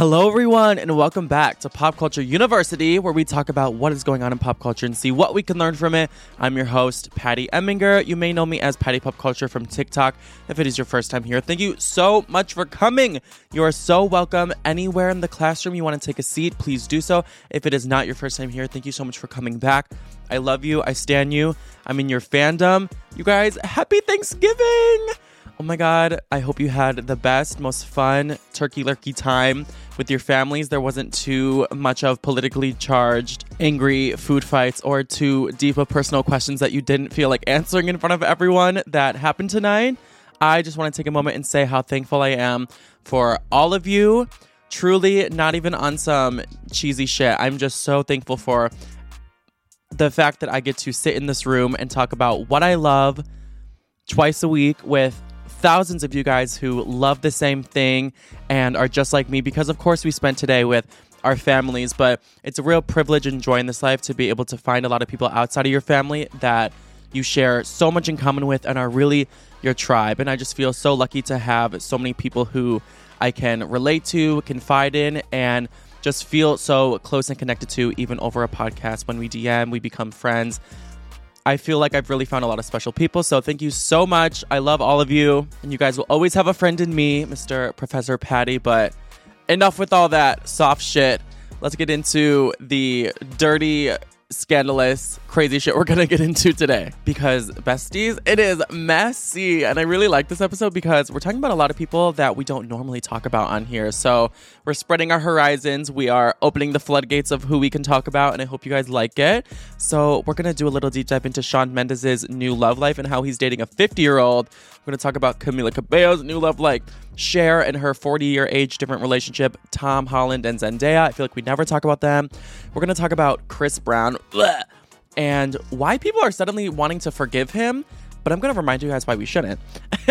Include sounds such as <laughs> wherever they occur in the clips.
Hello, everyone, and welcome back to Pop Culture University, where we talk about what is going on in pop culture and see what we can learn from it. I'm your host, Patty Emminger. You may know me as Patty Pop Culture from TikTok. If it is your first time here, thank you so much for coming. You are so welcome. Anywhere in the classroom you want to take a seat, please do so. If it is not your first time here, thank you so much for coming back. I love you. I stand you. I'm in your fandom. You guys, happy Thanksgiving! Oh my god, I hope you had the best, most fun turkey lurkey time with your families. There wasn't too much of politically charged, angry food fights or too deep of personal questions that you didn't feel like answering in front of everyone that happened tonight. I just want to take a moment and say how thankful I am for all of you. Truly, not even on some cheesy shit. I'm just so thankful for the fact that I get to sit in this room and talk about what I love twice a week with thousands of you guys who love the same thing and are just like me because of course we spent today with our families but it's a real privilege and joy in this life to be able to find a lot of people outside of your family that you share so much in common with and are really your tribe. And i just feel so lucky to have so many people who i can relate to confide in and just feel so close and connected to even over a podcast. When we dm we become friends I feel like I've really found a lot of special people. So thank you so much. I love all of you. And you guys will always have a friend in me, Mr. Professor Patty. But enough with all that soft shit. Let's get into the dirty, scandalous, crazy shit we're gonna get into today. Because, besties, it is messy. And I really like this episode because we're talking about a lot of people that we don't normally talk about on here. So we're spreading our horizons. We are opening the floodgates of who we can talk about. And I hope you guys like it. So we're gonna do a little deep dive into Shawn Mendes's new love life and how he's dating a 50 year old. We're gonna talk about Camila Cabello's new love life. Cher and her 40 year age different relationship, Tom Holland and Zendaya. I feel like we never talk about them. We're to talk about Chris Brown bleh, and why people are suddenly wanting to forgive him, but I'm going to remind you guys why we shouldn't. <laughs>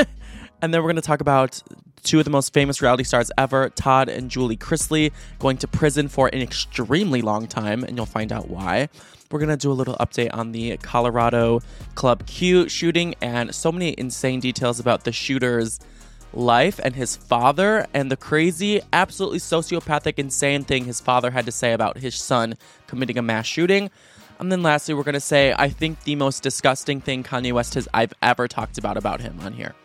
and then we're going to talk about two of the most famous reality stars ever, Todd and Julie Chrisley, going to prison for an extremely long time, and you'll find out why. We're going to do a little update on the Colorado Club Q shooting and so many insane details about the shooter's life and his father and the crazy, absolutely sociopathic, insane thing his father had to say about his son committing a mass shooting. And then lastly, we're going to say, I think the most disgusting thing Kanye West has I've ever talked about about him on here.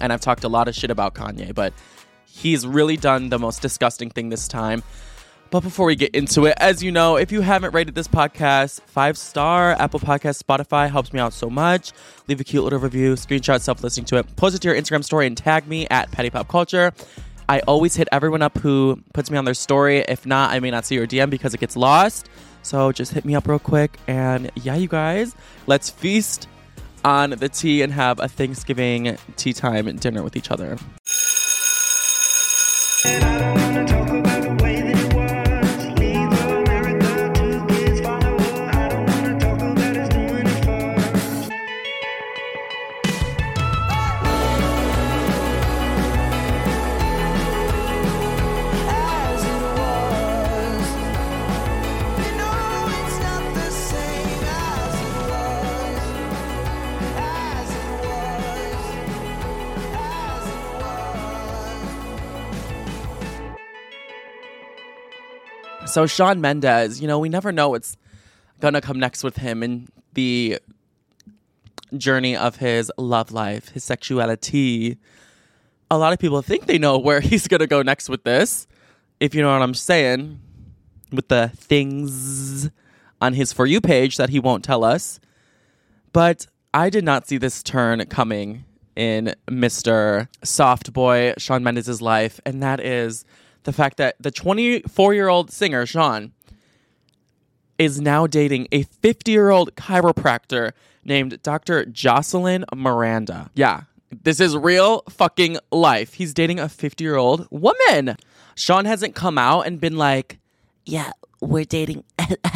And I've talked a lot of shit about Kanye, but he's really done the most disgusting thing this time. But before we get into it, as you know, if you haven't rated this podcast, five star, Apple Podcast, Spotify helps me out so much. Leave a cute little review, screenshot self listening to it, post it to your Instagram story, and tag me at Patty Pop Culture. I always hit everyone up who puts me on their story. If not, I may not see your DM because it gets lost. So just hit me up real quick. And yeah, you guys, let's feast on the tea and have a Thanksgiving tea time dinner with each other. So Shawn Mendes, you know, we never know what's gonna come next with him in the journey of his love life, his sexuality. A lot of people think they know <laughs> where he's gonna go next with this, if you know what I'm saying, with the things on his For You page that he won't tell us. But I did not see this turn coming in Mr. Soft Boy Shawn Mendes' life, and that is the fact that the 24 year old singer, Shawn, is now dating a 50 year old chiropractor named Dr. Jocelyn Miranda. Yeah, this is real fucking life. He's dating a 50 year old woman. Shawn hasn't come out and been like, yeah, we're dating.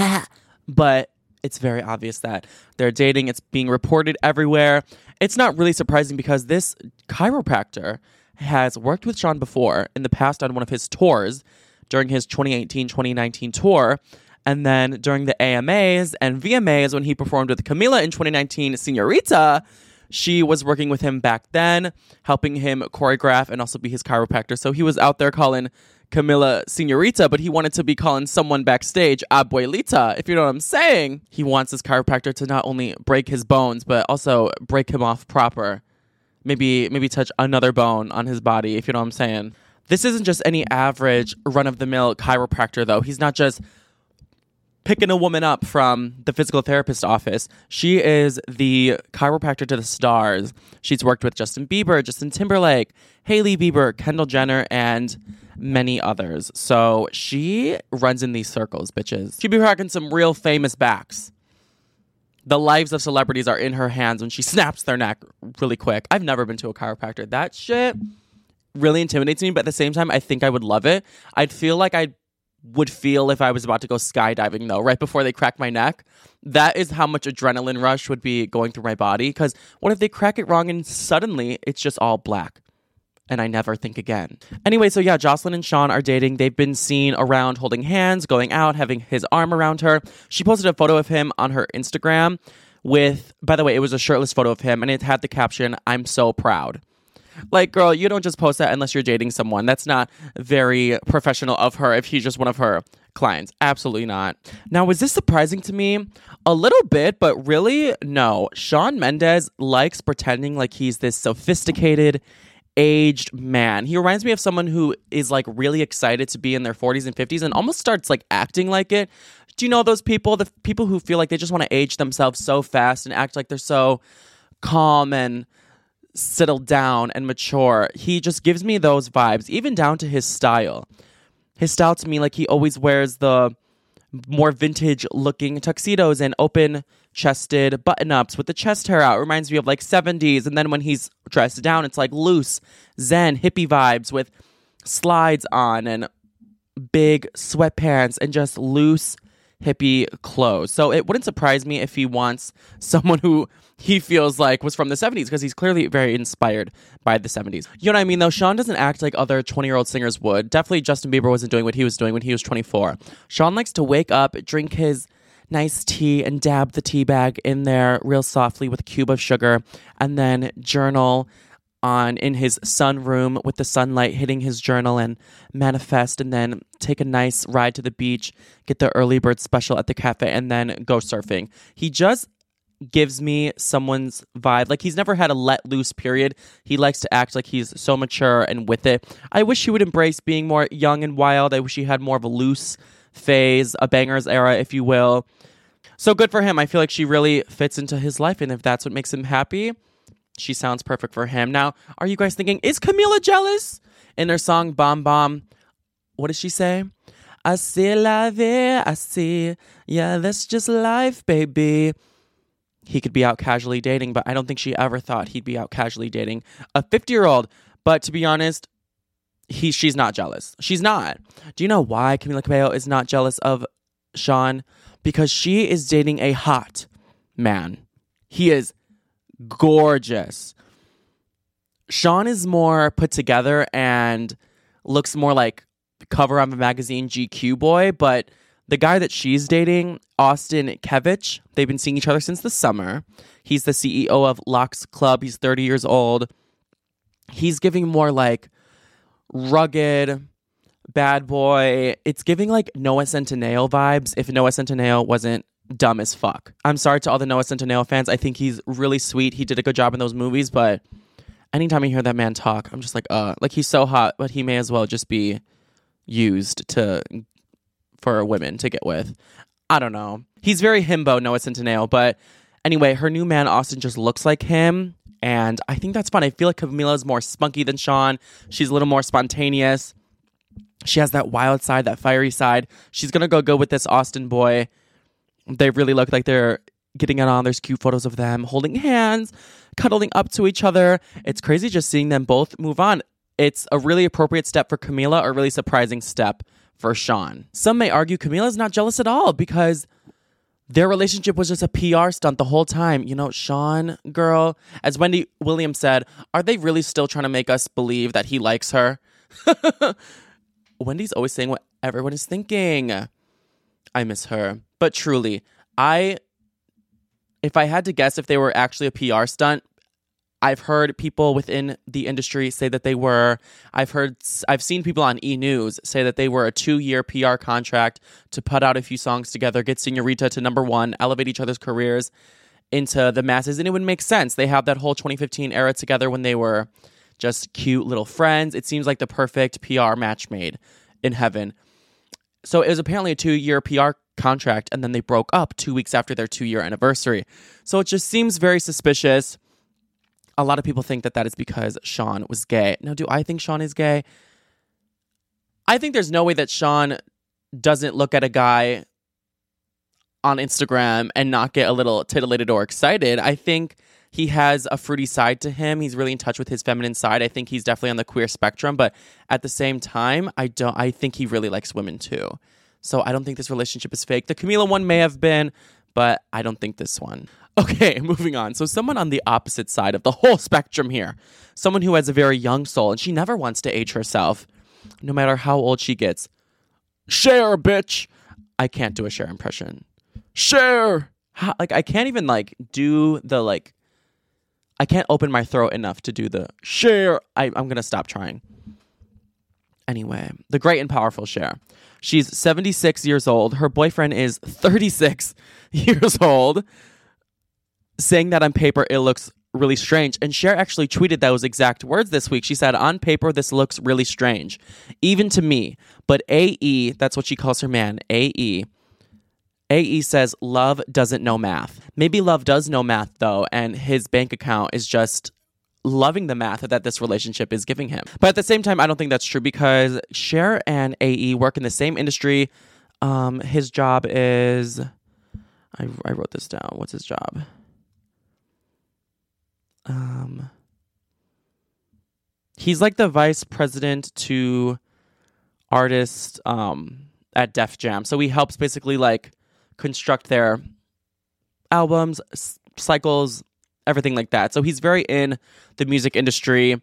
<laughs> but it's very obvious that they're dating. It's being reported everywhere. It's not really surprising because this chiropractor has worked with Shawn before in the past on one of his tours during his 2018 2019 tour. And then during the AMAs and VMAs, when he performed with Camila in 2019, Senorita, she was working with him back then, helping him choreograph and also be his chiropractor. So he was out there calling Camila Senorita, but he wanted to be calling someone backstage Abuelita, if you know what I'm saying. He wants his chiropractor to not only break his bones, but also break him off proper. Maybe maybe touch another bone on his body, if you know what I'm saying. This isn't just any average run of the mill chiropractor though. He's not just picking a woman up from the physical therapist office. She is the chiropractor to the stars. She's worked with Justin Bieber, Justin Timberlake, Hailey Bieber, Kendall Jenner, and many others. So she runs in these circles, bitches. She be rocking some real famous backs. The lives of celebrities are in her hands when she <laughs> snaps their neck really quick. I've never been to a chiropractor. That shit really intimidates me, but at the same time, I think I would love it. I'd feel like I would feel if I was about to go skydiving, though, right before they crack my neck. That is how much adrenaline rush would be going through my body. Because what if they crack it wrong and suddenly it's just all black? And I never think again. Anyway, so yeah, Jocelyn and Shawn are dating. They've been seen around holding hands, going out, having his arm around her. She posted a photo of him on her Instagram with, by the way, it was a shirtless photo of him and it had the caption, I'm so proud. Like, girl, you don't just post that unless you're dating someone. That's not very professional of her if he's just one of her clients. Absolutely not. Now, was this surprising to me? A little bit, but really, no. Shawn Mendes likes pretending like he's this sophisticated, aged man. He reminds me of someone who is like really excited to be in their 40s and 50s and almost starts like acting like it. Do you know those people? The people who feel like they just want to age themselves so fast and act like they're so calm and settled down and mature. He just gives me those vibes, even down to his style. His style to me, like he always wears the more vintage looking tuxedos and open chested button ups with the chest hair out. Reminds me of like 70s. And then when he's dressed down, it's like loose, zen, hippie vibes with slides on and big sweatpants and just loose hippie clothes. So it wouldn't surprise me if he wants someone who he feels like was from the 70s because he's clearly very inspired by the 70s. You know what I mean though? Shawn doesn't act like other 20 year old singers would. Definitely Justin Bieber wasn't doing what he was doing when he was 24. Shawn likes to wake up, drink his nice tea and dab the tea bag in there real softly with a cube of sugar and then journal on in his sunroom with the sunlight hitting his journal and manifest and then take a nice ride to the beach, get the early bird special at the cafe and then go surfing. He just gives me someone's vibe. Like he's never had a let loose period. He likes to act like he's so mature and with it. I wish he would embrace being more young and wild. I wish he had more of a loose phase, a bangers era, if you will. So good for him. I feel like she really fits into his life. And if that's what makes him happy, she sounds perfect for him. Now, are you guys thinking, is Camila jealous? In her song Bam Bam, what does she say? I see la vie, I see. Yeah, that's just life, baby. He could be out casually dating, but I don't think she ever thought he'd be out casually dating a 50 year old. But to be honest, he she's not jealous. She's not. Do you know why Camila Cabello is not jealous of Shawn? Because she is dating a hot man. He is gorgeous. Shawn is more put together and looks more like cover of a magazine GQ boy, but the guy that she's dating, Austin Kevitch, they've been seeing each other since the summer. He's the CEO of Lox Club. He's 30 years old. He's giving more like rugged, bad boy. It's giving like Noah Centineo vibes if Noah Centineo wasn't dumb as fuck. I'm sorry to all the Noah Centineo fans. I think he's really sweet. He did a good job in those movies, but anytime I hear that man talk, I'm just like, uh, like he's so hot, but he may as well just be used to for women to get with. I don't know. He's very himbo, Noah Centineo, but anyway, her new man Austin just looks like him. And I think that's fun. I feel like Camila is more spunky than Shawn. She's a little more spontaneous. She has that wild side, that fiery side. She's gonna go good with this Austin boy. They really look like they're getting it on. There's cute photos of them holding hands, cuddling up to each other. It's crazy just seeing them both move on. It's a really appropriate step for Camila, a really surprising step for Shawn. Some may argue Camila's not jealous at all because their relationship was just a PR stunt the whole time. You know, Shawn, girl, as Wendy Williams said, are they really still trying to make us believe that he likes her? <laughs> Wendy's always saying what everyone is thinking. I miss her. But truly, I if I had to guess if they were actually a PR stunt, I've heard people within the industry say that they were. I've heard I've seen people on E News say that they were a 2-year PR contract to put out a few songs together, get Senorita to number 1, elevate each other's careers into the masses and it would make sense. They have that whole 2015 era together when they were just cute little friends. It seems like the perfect PR match made in heaven. So it was apparently a two year PR contract, and then they broke up two weeks after their two year anniversary. So it just seems very suspicious. A lot of people think that that is because Shawn was gay. Now, do I think Shawn is gay? I think there's no way that Shawn doesn't look at a guy on Instagram and not get a little titillated or excited. I think he has a fruity side to him. He's really in touch with his feminine side. I think he's definitely on the queer spectrum, but at the same time, I don't I think he really likes women too. So I don't think this relationship is fake. The Camila one may have been, but I don't think this one. <laughs> Okay, moving on. So someone on the opposite side of the whole spectrum here. Someone who has a very young soul and she never wants to age herself, no matter how old she gets. Cher, bitch. I can't do a Cher impression. Cher. Like I can't even like do the like I can't open my throat enough to do the Cher. I, I'm gonna stop trying. Anyway, the great and powerful Cher. She's 76 years old. Her boyfriend is 36 <laughs> years old, saying that on paper it looks really strange. And Cher actually tweeted those exact words this week. She said, On paper, this looks really strange, even to me. But AE, that's what she calls her man, AE. AE says love doesn't know math. Maybe love does know math though, and his bank account is just loving the math that this relationship is giving him. But at the same time, I don't think that's true because Cher and AE work in the same industry. Um, his job is, I, I wrote this down. What's his job? Um, he's like the vice president to artists um, at Def Jam. So he helps basically like construct their albums, s- cycles, everything like that. So he's very in the music industry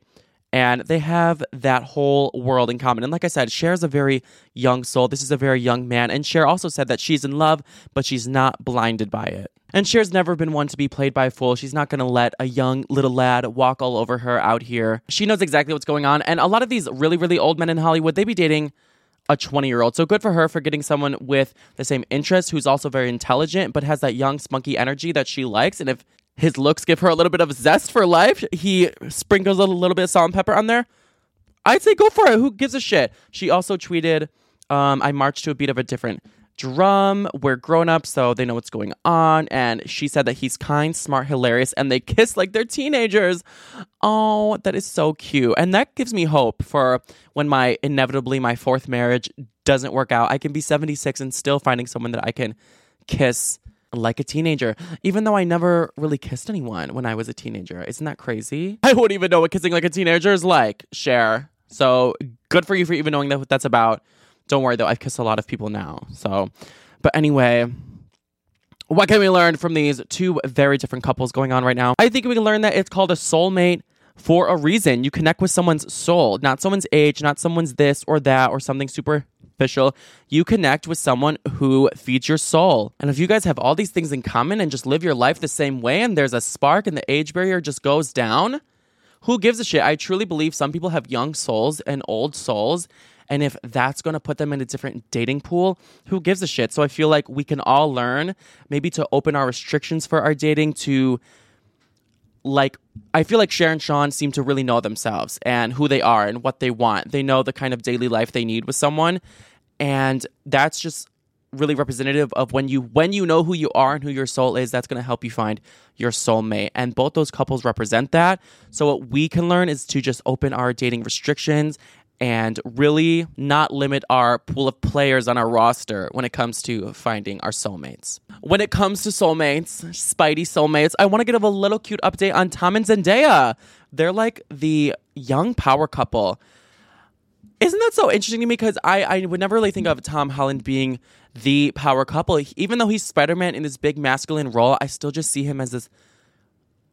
and they have that whole world in common. And like I said, Cher is a very young soul. This is a very young man. And Cher also said that she's in love, but she's not blinded by it. And Cher's never been one to be played by a fool. She's not going to let a young little lad walk all over her out here. She knows exactly what's going on. And a lot of these really, really old men in Hollywood, they be dating a 20 year old. So good for her for getting someone with the same interests who's also very intelligent, but has that young, spunky energy that she likes. And if his looks give her a little bit of zest for life, he sprinkles a little bit of salt and pepper on there. I'd say go for it. Who gives a shit? She also tweeted, um, I marched to a beat of a different drum. We're grown up, so they know what's going on. And she said that he's kind, smart, hilarious, and they <laughs> kiss like they're teenagers. Oh, that is so cute. And that gives me hope for when my inevitably my fourth marriage doesn't work out. I can be 76 and still finding someone that I can kiss like a teenager, even though I never really kissed anyone when I was a teenager. Isn't that crazy? <laughs> I wouldn't even know what kissing like a teenager is like. Cher. So good for you for even knowing that what that's about. Don't worry though, I've kissed a lot of people now. So, but anyway, what can we learn from these two very different couples going on right now? I think we can learn that it's called a soulmate for a reason. You connect with someone's soul, not someone's age, not someone's this or that or something superficial. You connect with someone who feeds your soul. And if you guys have all these things in common and just live your life the same way and there's a spark and the age barrier just goes down, who gives a shit? I truly believe some people have young souls and old souls. And if that's going to put them in a different dating pool, who gives a shit? So I feel like we can all learn maybe to open our restrictions for our dating to like I feel like Cher and Shawn seem to really know themselves and who they are and what they want. They know the kind of daily life they need with someone. And that's just really representative of when you when you know who you are and who your soul is, that's going to help you find your soulmate. And both those couples represent that. So what we can learn is to just open our dating restrictions and really not limit our pool of players on our roster when it comes to finding our soulmates. When it comes to soulmates, Spidey soulmates, I want to give a little cute update on Tom and Zendaya. They're like the young power couple. Isn't that so interesting to me? Because I, I would never really think of Tom Holland being the power couple. Even though he's Spider Man in this big masculine role, I still just see him as this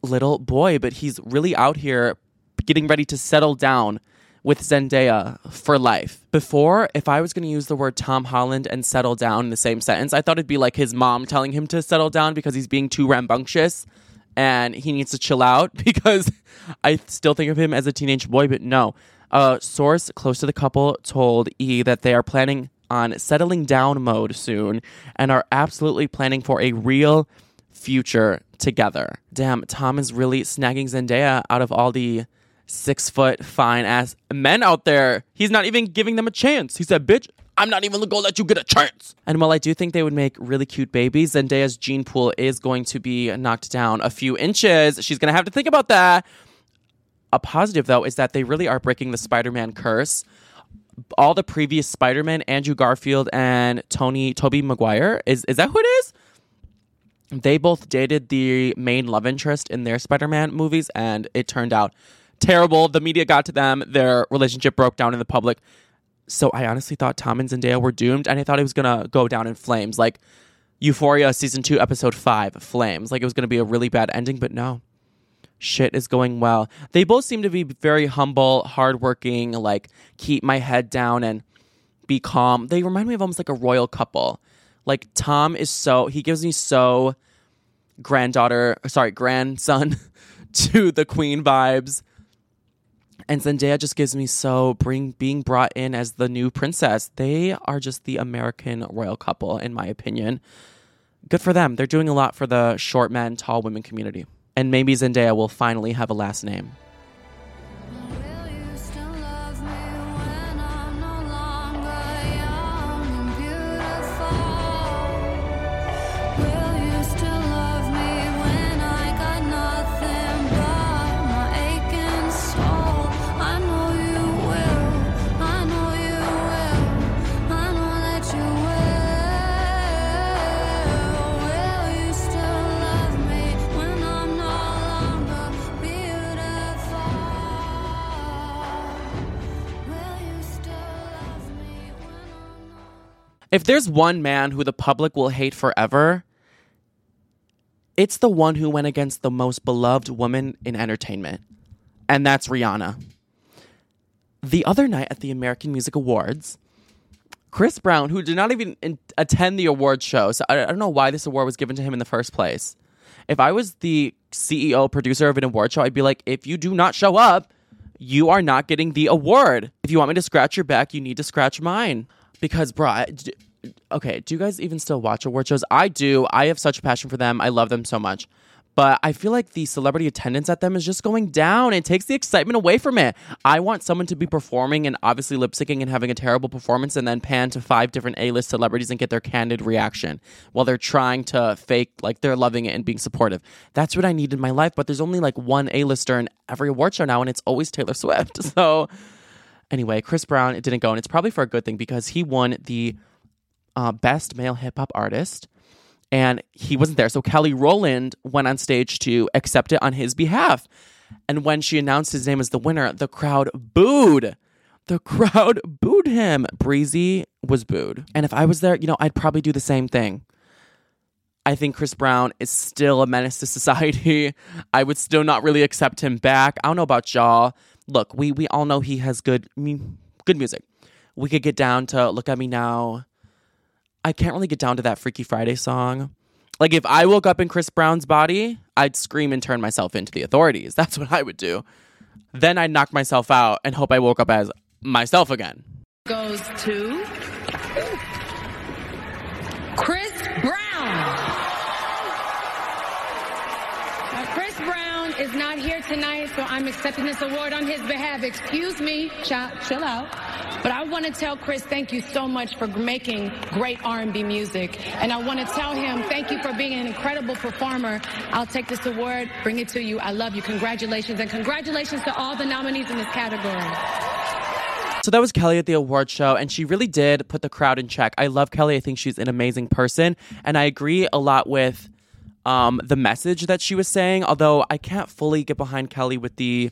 little boy, but he's really out here getting ready to settle down with Zendaya for life. Before, if I was going to use the word Tom Holland and settle down in the same sentence, I thought it'd be like his mom telling him to settle down because he's being too rambunctious and he needs to chill out <laughs> because I still think of him as a teenage boy, but no. A source close to the couple told E that they are planning on settling down mode soon and are absolutely planning for a real future together. Damn, Tom is really snagging Zendaya out of all the six foot fine ass men out there. He's not even giving them a chance. He said, bitch, I'm not even gonna let you get a chance. And while I do think they would make really cute babies, Zendaya's gene pool is going to be knocked down a few inches. She's gonna have to think about that. A positive though is that they really are breaking the Spider-Man curse. All the previous Spider-Man, Andrew Garfield and Tony Toby Maguire, is is that who it is? They both dated the main love interest in their Spider-Man movies, and it turned out terrible. The media got to them. Their relationship broke down in the public. So I honestly thought Tom and Zendaya were doomed, and I thought it was gonna go down in flames, like Euphoria season two, episode five, Flames. Like it was gonna be a really bad ending, but no. Shit is going well. They both seem to be very humble, hardworking, like keep my head down and be calm. They remind me of almost like a royal couple. Like Tom is so he gives me so granddaughter, sorry, grandson <laughs> to the queen vibes. And Zendaya just gives me so bring being brought in as the new princess. They are just the American royal couple, in my opinion. Good for them. They're doing a lot for the short men, tall women community. And maybe Zendaya will finally have a last name. If there's one man who the public will hate forever, it's the one who went against the most beloved woman in entertainment, and that's Rihanna. The other night at the American Music Awards, Chris Brown, who did not even in- attend the award show, so I, I don't know why this award was given to him in the first place. If I was the CEO producer of an award show, I'd be like, if you do not show up, you are not getting the award. If you want me to scratch your back, you need to scratch mine. Because, bro, okay, do you guys even still watch award shows? I do. I have such a passion for them. I love them so much. But I feel like the celebrity attendance at them is just going down. It takes the excitement away from it. I want someone to be performing and obviously lip syncing and having a terrible performance and then pan to five different A list celebrities and get their candid reaction while they're trying to fake like they're loving it and being supportive. That's what I need in my life. But there's only like one A lister in every award show now, and it's always Taylor Swift. <laughs> So anyway, Chris Brown, it didn't go, and it's probably for a good thing because he won the uh, best male hip hop artist, and he wasn't there. So Kelly Rowland went on stage to accept it on his behalf. And when she announced his name as the winner, the crowd booed. The crowd <laughs> booed him. Breezy was booed. And if I was there, you know, I'd probably do the same thing. I think Chris Brown is still a menace to <laughs> society. I would still not really accept him back. I don't know about y'all. Look, we we all know he has good good music. We could get down to "Look at Me Now." I can't really get down to that Freaky Friday song. Like if I woke up in Chris Brown's body, I'd scream and turn myself into the authorities. <laughs> That's what I would do. Then I'd knock myself out and hope I woke up as myself again. goes to Chris Brown. Now, Chris Brown is not here tonight, so I'm accepting this award on his behalf. Excuse me, chill, chill out. But I want to tell Chris thank you so much for making great R&B music, and I want to tell him thank you for being an incredible performer. I'll take this award, bring it to you. I love you. Congratulations, and congratulations to all the nominees in this category. So that was Kelly at the award show, and she really did put the crowd in check. I love Kelly. I think she's an amazing person, and I agree a lot with um, the message that she was saying. Although I can't fully get behind Kelly with the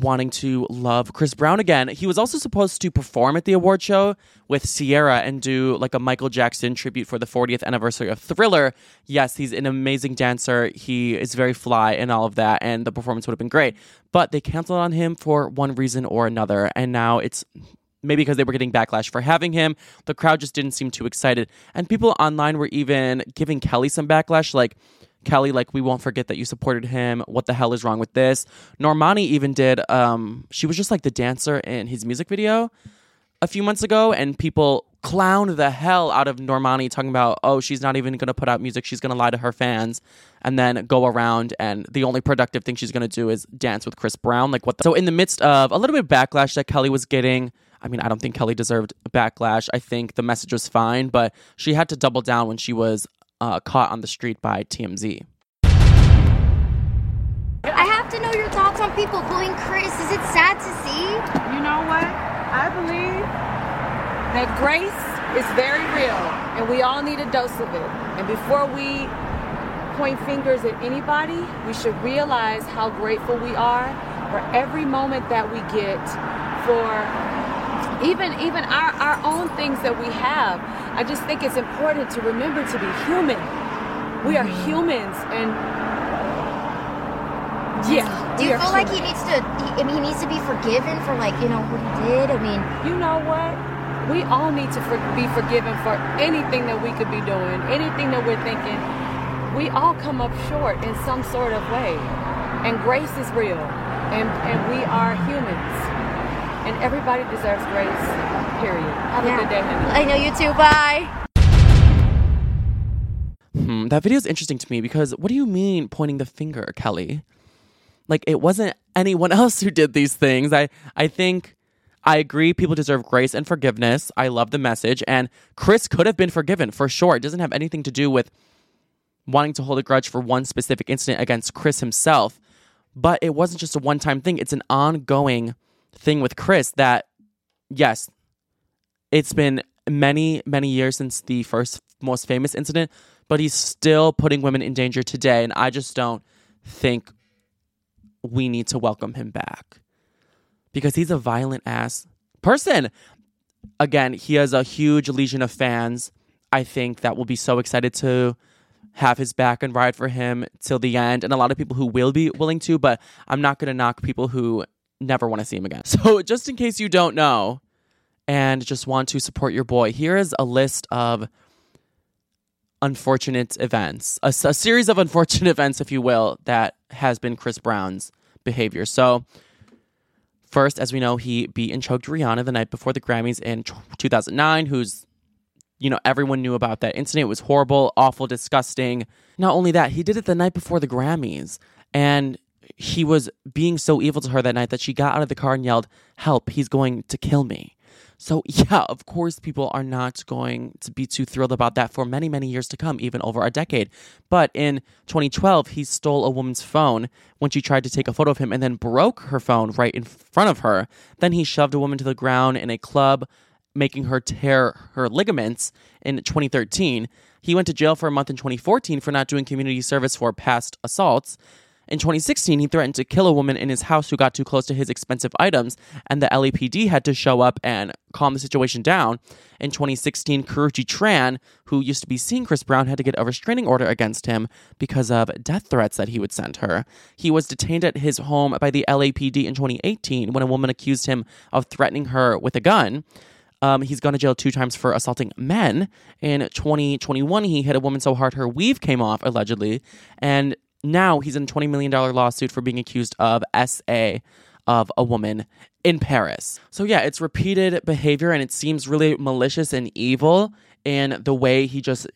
wanting to love Chris Brown again. He was also supposed to perform at the award show with Sierra and do like a Michael Jackson tribute for the 40th anniversary of Thriller. Yes, he's an amazing dancer. He is very fly and all of that, and the performance would have been great. But they canceled on him for one reason or another, and now it's maybe because they were getting backlash for having him. The crowd just didn't seem too excited. And people online were even giving Kelly some backlash, like, Kelly, like, we won't forget that you supported him. What the hell is wrong with this? Normani even did, um, she was just like the dancer in his music video a few months ago, and people clowned the hell out of Normani, talking about, oh, she's not even going to put out music. She's going to lie to her fans and then go around, and the only productive thing she's going to do is dance with Chris Brown. Like, what the- So, in the midst of a little bit of backlash that Kelly was getting, I mean, I don't think Kelly deserved backlash. I think the message was fine, but she had to double down when she was uh, caught on the street by TMZ. I have to know your thoughts on people booing Chris. Is it sad to see? You know what? I believe that grace is very real and we all need a dose of it. And before we point fingers at anybody, we should realize how grateful we are for every moment that we get for even even our, our own things that we have. I just think it's important to remember to be human. We are mm-hmm. humans and yeah. Do you feel like he needs to? He, I mean, he needs to be forgiven for like you know what he did. I mean, You know what? We all need to for, be forgiven for anything that we could be doing, anything that we're thinking. We all come up short in some sort of way. And grace is real. And, and we are humans. And everybody deserves grace, period. Have a good day, honey. I know you too. Bye. Hmm, that video is interesting to me because what do you mean pointing the finger, Kelly? Like it wasn't anyone <laughs> else who did these things. I I think I agree people deserve grace and forgiveness. I love the message and Chris could have been forgiven for sure. It doesn't have anything to do with wanting to hold a grudge for one specific incident against Chris himself. But it wasn't just a one-time thing. It's an ongoing thing with Chris that yes, it's been many, many years since the first most famous incident, but he's still putting women in danger today. And I just don't think we need to welcome him back because he's a violent ass person. Again, he has a huge legion of fans. I think that will be so excited to have his back and ride for him till the end. And a lot of people who will be willing to, but I'm not going to knock people who never want to see him again. <laughs> So, just in case you don't know, and just want to support your boy, here is a list of unfortunate events, a, a series of unfortunate <laughs> events, if you will, that has been Chris Brown's behavior. So, first, as we know, he beat and choked Rihanna the night before the Grammys in 2009, who's you know, everyone knew about that incident. It was horrible, awful, disgusting. Not only that, he did it the night before the Grammys. And he was being so evil to her that night that she got out of the car and yelled, Help, he's going to kill me. So, <laughs> yeah, of course, people are not going to be too thrilled about that for many, many years to come, even over a decade. But in 2012, he stole a woman's phone when she tried to take a photo of him and then broke her phone right in front of her. Then he shoved a woman to the ground in a club, making her tear her ligaments in 2013. He went to jail for a month in 2014 for not doing community service for past assaults. In 2016, he threatened to kill a woman in his house who got too close to his expensive items, and the LAPD had to show up and calm the situation down. In 2016, Karrueche Tran, who used to be seeing Chris Brown, had to get a restraining order against him because of death threats that he would send her. He was detained at his home by the LAPD in 2018 when a woman accused him of threatening her with a gun. Um, he's gone to jail two times for assaulting men. In 2021, he hit a woman so hard her weave came off, allegedly. And now he's in a $20 million lawsuit for being accused of SA of a woman in Paris. So, yeah, it's repeated behavior and it seems really malicious and evil in the way he just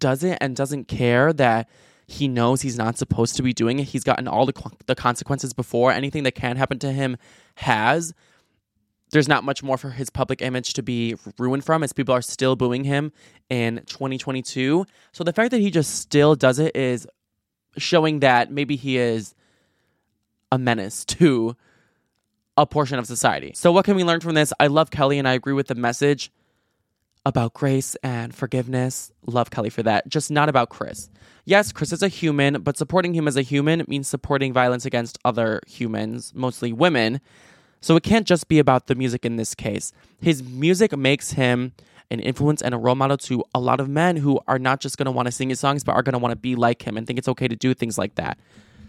does it and doesn't care that he knows he's not supposed to be doing it. He's gotten all the, the consequences before. Anything that can happen to him has there's not much more for his public image to be ruined from as people are still booing him in 2022. So the fact that he just still does it is showing that maybe he is a menace <laughs> to a portion of society. So what can we learn from this? I love Kelly and I agree with the message. about grace and forgiveness. Love Kelly for that. Just not about Chris. Yes, Chris is a human, but supporting him as a human means supporting violence against other humans, mostly women. So it can't just be about the music in this case. His music makes him an influence and a role model to a lot of men who are not just going to want to sing his songs, but are going to want to be like him and think it's okay to do things like that.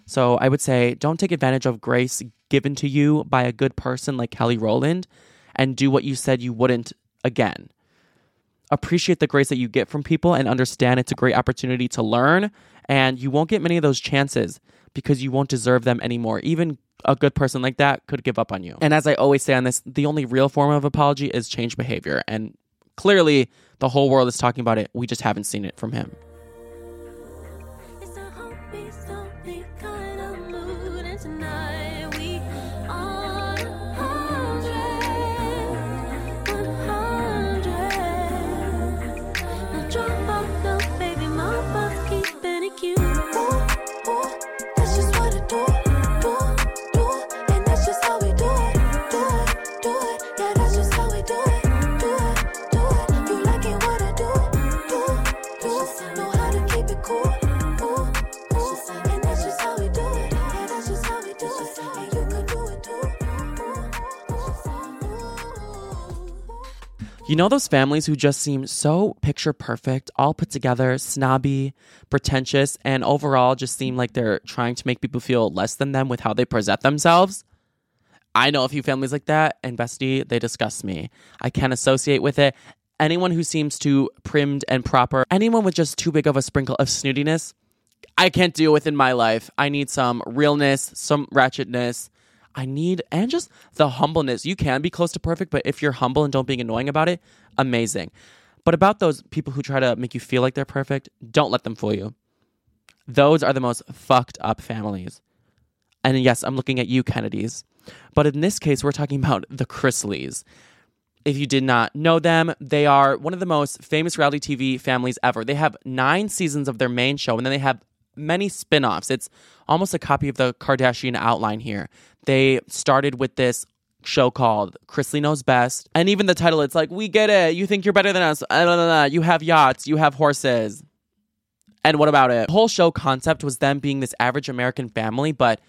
So I would say don't take advantage of grace given to you by a good person like Kelly Rowland and do what you said you wouldn't again. Appreciate the grace that you get from people and understand it's a great opportunity to learn. And you won't get many of those chances because you won't deserve them anymore. Even a good person like that could give up on you. And as I always say on this, the only real form of apology is change behavior. And clearly, the whole world is talking about it. We just haven't seen it from him. You know those families who just seem so picture perfect, all put together, snobby, pretentious, and overall just seem like they're trying to make people feel less than them with how they present themselves? I know a few families like that, and bestie, they disgust me. I can't associate with it. Anyone who seems too primmed and proper, anyone with just too big of a sprinkle of snootiness, I can't deal with in my life. I need some realness, some ratchetness. I need, and just the humbleness. You can be close to perfect, but if you're humble and don't being annoying about it, amazing. But about those people who try to make you feel like they're perfect, don't let them fool you. Those are the most fucked up families. And yes, I'm looking at you, Kennedys. But in this case, we're talking <laughs> about the Chrisleys. If you did not know them, they are one of the most famous reality TV families ever. They have nine seasons of their main show, and then they have many spin offs. It's almost a copy of the Kardashian outline here. They started with this show called Chrisley Knows Best. And even the title, it's like, we get it. You think you're better than us. You have yachts, you have horses. And what about it? The whole show concept was them being this average American family, but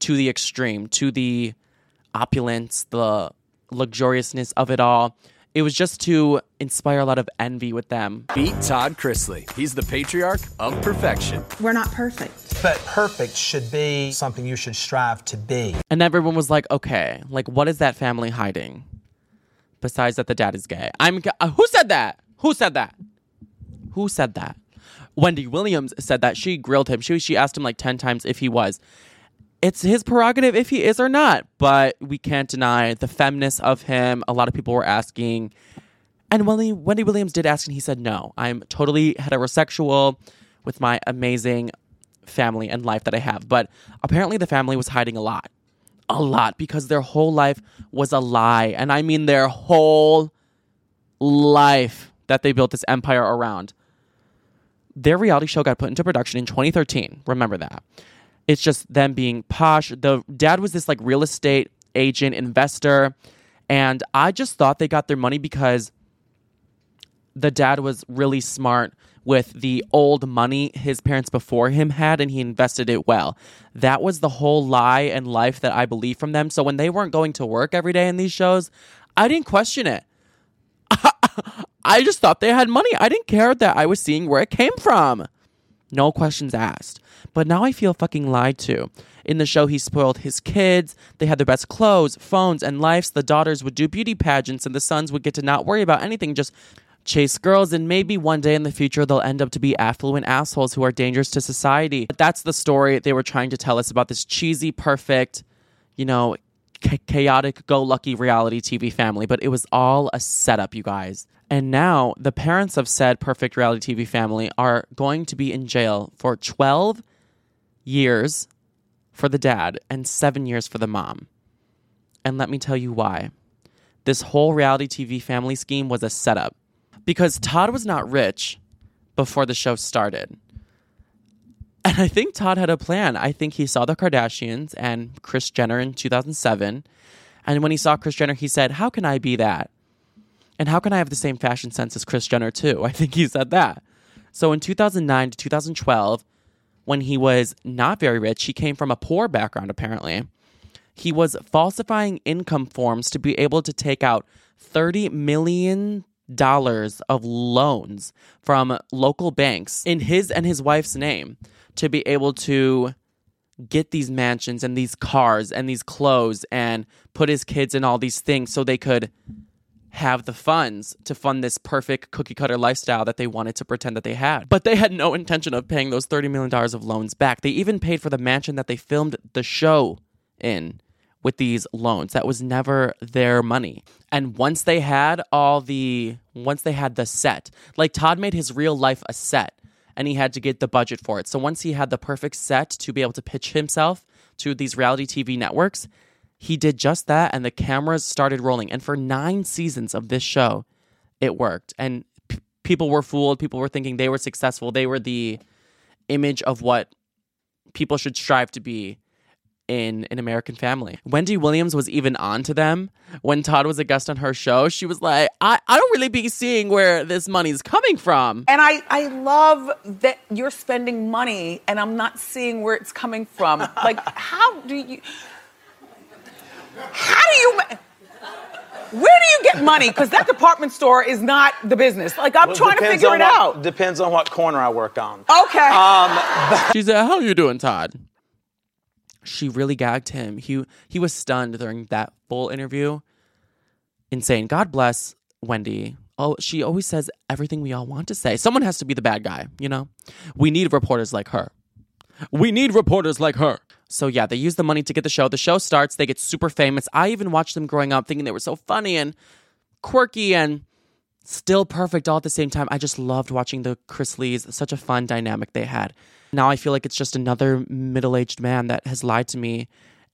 to the extreme, to the opulence, the luxuriousness of it all. It was just to inspire a lot of envy with them. Beat Todd Chrisley. He's the patriarch of perfection. We're not perfect. But perfect should be something you should strive to be. And everyone was like, okay, like, what is that family hiding? Besides that the dad is gay. I'm, uh, who said that? Who said that? Who said that? Wendy Williams said that. She grilled him. She, she asked him like 10 times if he was. It's his prerogative if he is or not, but we can't deny the feminist of him. A lot of people were asking. And Wendy, Wendy Williams did ask, and he said, no, I'm totally heterosexual with my amazing family and life that I have. But apparently, the family was hiding a lot. A lot because their whole life was a lie. And I mean their whole life that they built this empire around. Their reality show got put into production in 2013. Remember that. It's just them being posh. The dad was this like real estate agent, investor. And I just thought they got their money because the dad was really smart with the old money his parents before him had and he invested it well. That was the whole lie and life that I believe from them. So when they weren't going to work every day in these shows, I didn't question it. <laughs> I just thought they had money. I didn't care that I was seeing where it came from. No questions asked. But now I feel fucking lied to. In the show, he spoiled his kids. They had their best clothes, phones, and lives. The daughters would do beauty pageants, and the sons would get to not worry about anything, just chase girls. And maybe one day in the future, they'll end up to be affluent assholes who are dangerous to society. But that's the story they were trying to tell us about this cheesy, perfect, you know, chaotic, go lucky reality TV family. But it was all a setup, you guys. And now the parents of said perfect reality TV family are going to be in jail for 12 years for the dad and seven years for the mom. And let me tell you why. This whole reality TV family scheme was a setup because Todd was not rich before the show started. And I think Todd had a plan. I think he saw the Kardashians and Kris Jenner in 2007. And when he saw Kris Jenner, he said, How can I be that? And how can I have the same fashion sense as Kris Jenner, too? <laughs> I think he said that. So in 2009 to 2012, when he was not very rich, he came from a poor background, apparently. He was falsifying income forms to be able to take out $30 million of loans from local banks in his and his wife's name to be able to get these mansions and these cars and these clothes and put his kids in all these things so they could have the funds to fund this perfect cookie cutter lifestyle that they wanted to pretend that they had. But they had no intention of paying those $30 million of loans back. They even paid for the mansion that they filmed the show in with these loans. That was never their money. And once they had all the, once they had the set, like Todd made his real life a set and he had to get the budget for it. So once he had the perfect set to be able to pitch himself to these reality TV networks, he did just that and the cameras started rolling. And for nine seasons of this show, it worked. And p- people were fooled. People were thinking they were successful. They were the image of what people should strive to be in an American family. Wendy Williams was even on to them when Todd was a guest on her show. She was like, I, I don't really be seeing where this money's coming from. And I, I love that you're spending money and I'm not seeing where it's coming from. <laughs> Like, how do you. How do you. ma- Where do you get money? Because that department store is not the business. Like, I'm Well, trying to figure it what- out. Depends on what corner I work on. Okay. Um, She said, How are you doing, Todd? She really gagged him. He he was stunned during that full interview. Insane. God bless Wendy. Oh, she always says everything we all want to say. Someone has to be the bad guy, you know? We need reporters like her. We need reporters like her. So yeah, they use the money to get the show. The show starts, they get super famous. I even watched them growing up thinking they were so funny and quirky and still perfect all at the same time. I just loved watching the Chrisleys. Such a fun dynamic they had. Now I feel like it's just another middle aged man that has lied to me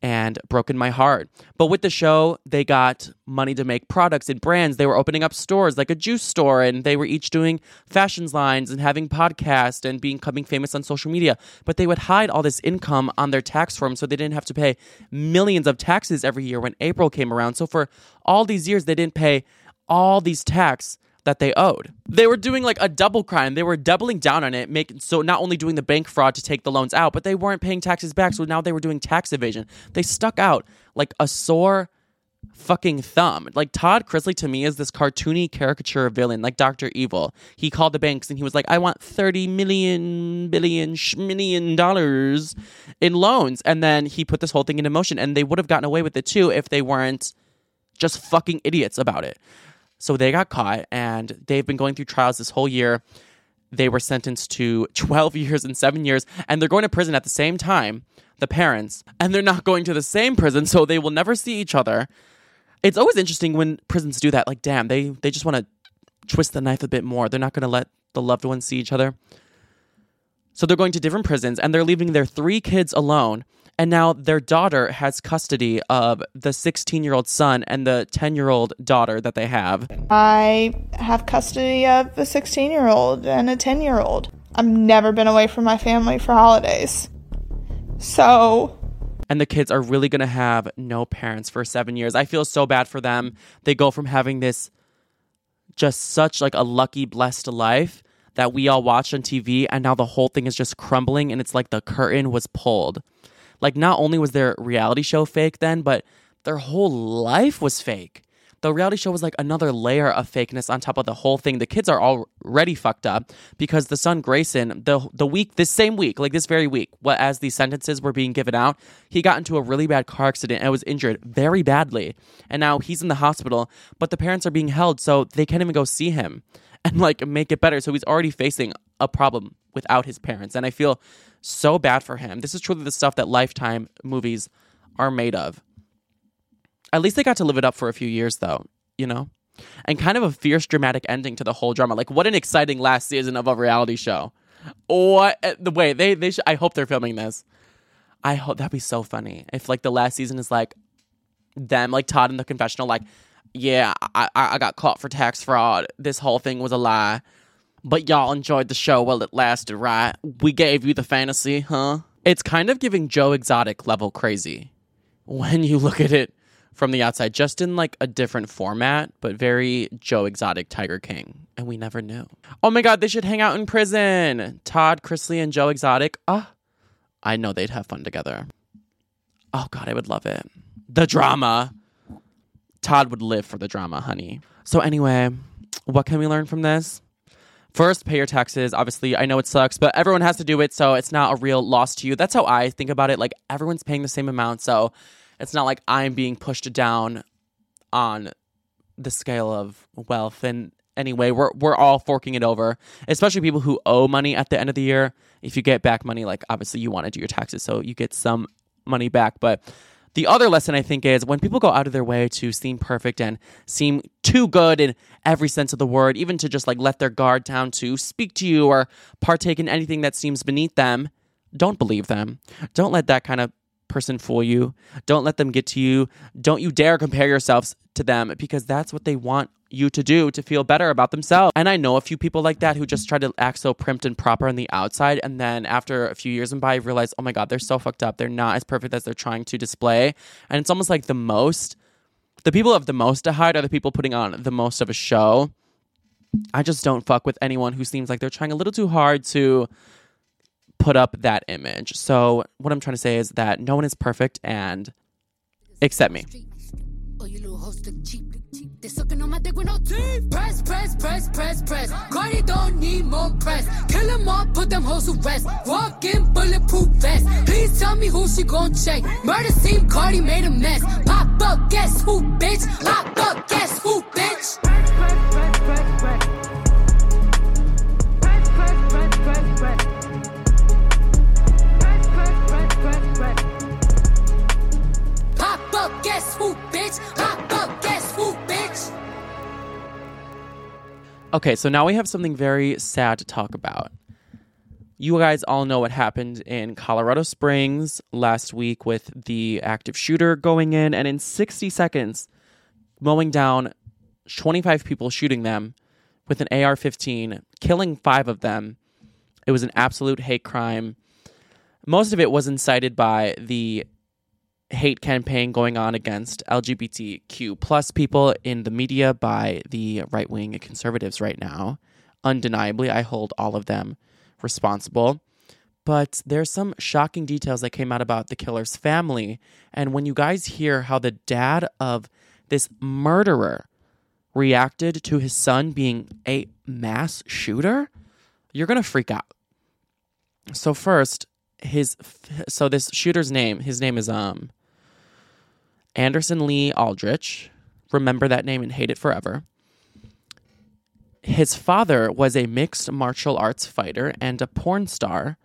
and broken my heart. But with the show, they got money to make products and brands. They were opening up stores like a juice store, and they were each doing fashions lines and having podcasts and becoming famous on social media. But they would hide all this income on their tax form so they didn't have to pay millions of taxes every year when April came around. So for all these years, they didn't pay all these tax that they owed. They were doing like a double crime. They were doubling down on it, making so not only doing the bank fraud to take the loans out, but they weren't paying taxes back. So now they were doing tax evasion. They stuck out like a sore fucking thumb. Like Todd Chrisley to me is this cartoony caricature villain, like Doctor Evil. He called the banks and he was like, "I want thirty million billion dollars in loans," and then he put this whole thing into motion, and they would have gotten away with it too if they weren't just fucking idiots about it. So they got caught and they've been going through trials this whole year. They were sentenced to <laughs> 12 years and seven years, and they're going to prison at the same time, the parents, and they're not going to the same prison, so they will never see each other. It's always interesting when prisons do that. Like, damn, they, they just want to twist the knife a bit more. They're not going to let the loved ones see each other. So they're going to different prisons and they're leaving their three kids alone. And now their daughter has custody of the 16 year old son and the 10 year old daughter that they have. I have custody of a 16 year old and a 10 year old. I've never been away from my family for holidays. So, And the kids are really going to have no parents for seven years. I feel so bad for them. They go from having this just such like a lucky, blessed life that we all watch on TV, and now the whole thing is just crumbling, and it's like the curtain was pulled. Like, not only was their reality show fake then, but their whole life was fake. The reality show was like another layer of fakeness on top of the whole thing. The kids are already fucked up because the son Grayson, the the week this same week, like this very week, what as these sentences were being given out, he got into a really bad car accident and was injured very badly. And now he's in the hospital, but the parents are being held so they can't even go see him and like make it better. So he's already facing a problem without his parents. And I feel so bad for him. This is truly the stuff that Lifetime movies are made of. At least they got to live it up for a few years, though, you know? And kind of a fierce, dramatic ending to the whole drama. Like, what an exciting last season of a reality show. What eh, the way they they should, I hope they're filming this. I hope that'd be so funny if like the last season is like them like Todd in the confessional like yeah I I got caught for tax fraud. This whole thing was a lie. But y'all enjoyed the show while it lasted, right? We gave you the fantasy, huh? It's kind of giving Joe Exotic level crazy when you look at it from the outside, just in like a different format, but very Joe Exotic Tiger King. And we never knew. Oh my God, they should hang out in prison. Todd, Chrisley, and Joe Exotic. Ah, I know they'd have fun together. Oh God, I would love it. The drama. Todd would live for the drama, honey. So, anyway, what can we learn from this? First, pay your taxes. Obviously, I know it sucks, but everyone has to do it, so it's not a real loss to you. That's how I think about it. Like, everyone's paying the same amount, so it's not like I'm being pushed down on the scale of wealth. And anyway, we're we're all forking it over, especially people who owe money at the end of the year. If you get back money, like obviously you want to do your taxes, so you get some money back, but the other lesson I think is when people go out of their way to seem perfect and seem too good in every sense of the word, even to just like let their guard down to speak to you or partake in anything that seems beneath them, don't believe them. Don't let that kind of person fool you. Don't let them get to you. Don't you dare compare yourselves to them because that's what they want you to do to feel better about themselves. And I know a few people like that who just try to act so primped and proper on the outside. And then after a few years and by, realize, oh my God, they're so fucked up. They're not as perfect as they're trying to display. And it's almost like the most, the people who have the most to hide are the people putting on the most of a show. I just don't fuck with anyone who seems like they're trying a little too hard to put up that image. So what I'm trying to say is that no one is perfect and except me. They sucking on my dick with no teeth. Press, press, press, press, press. Cardi don't need more press. Kill them all, put them hoes to rest. Walk in bulletproof vest. Please tell me who she gon' check. Murder scene, Cardi made a mess. Pop up, guess who, bitch? Pop up, guess who, bitch? Press, press, press, press, press. Pop up, guess who, bitch? Pop Okay, so now we have something very sad to talk about. You guys all know what happened in Colorado Springs last week with the active shooter going in and in 60 seconds mowing down 25 people, shooting them with an AR 15, killing five of them. It was an absolute hate crime. Most of it was incited by the hate campaign going on against LGBTQ plus people in the media by the right wing conservatives right now. Undeniably, I hold all of them responsible. But there's some shocking details that came out about the killer's family. And when you guys hear how the dad of this murderer reacted to his son being a mass shooter, you're going to freak out. So first, his so this shooter's name, his name is um Anderson Lee Aldrich. Remember that name and hate it forever. His father was a mixed martial arts fighter and a porn star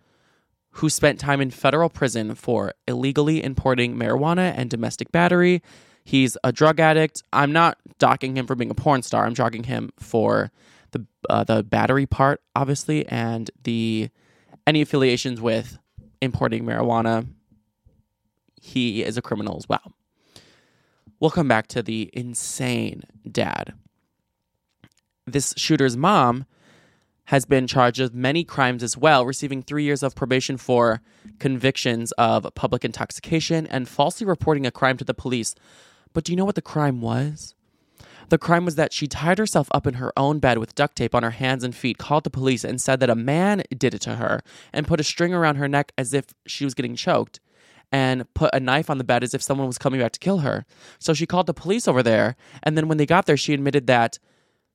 who spent time in federal prison for illegally importing marijuana and domestic battery. He's a drug addict. I'm not docking him for being a porn star. I'm jogging him for the uh, the battery part, obviously, and the any affiliations with importing marijuana. He is a criminal as well. We'll come back to the insane dad. This shooter's mom has been charged with many crimes as well, receiving three years of probation for convictions of public intoxication and falsely reporting a crime to the police. But do you know what the crime was? The crime was that she tied herself up in her own bed with duct tape on her hands and feet, called the police, and said that a man did it to her, and put a string around her neck as if she was getting choked, and put a knife on the bed as if someone was coming back to kill her. So she called the police over there, and then when they got there, she admitted that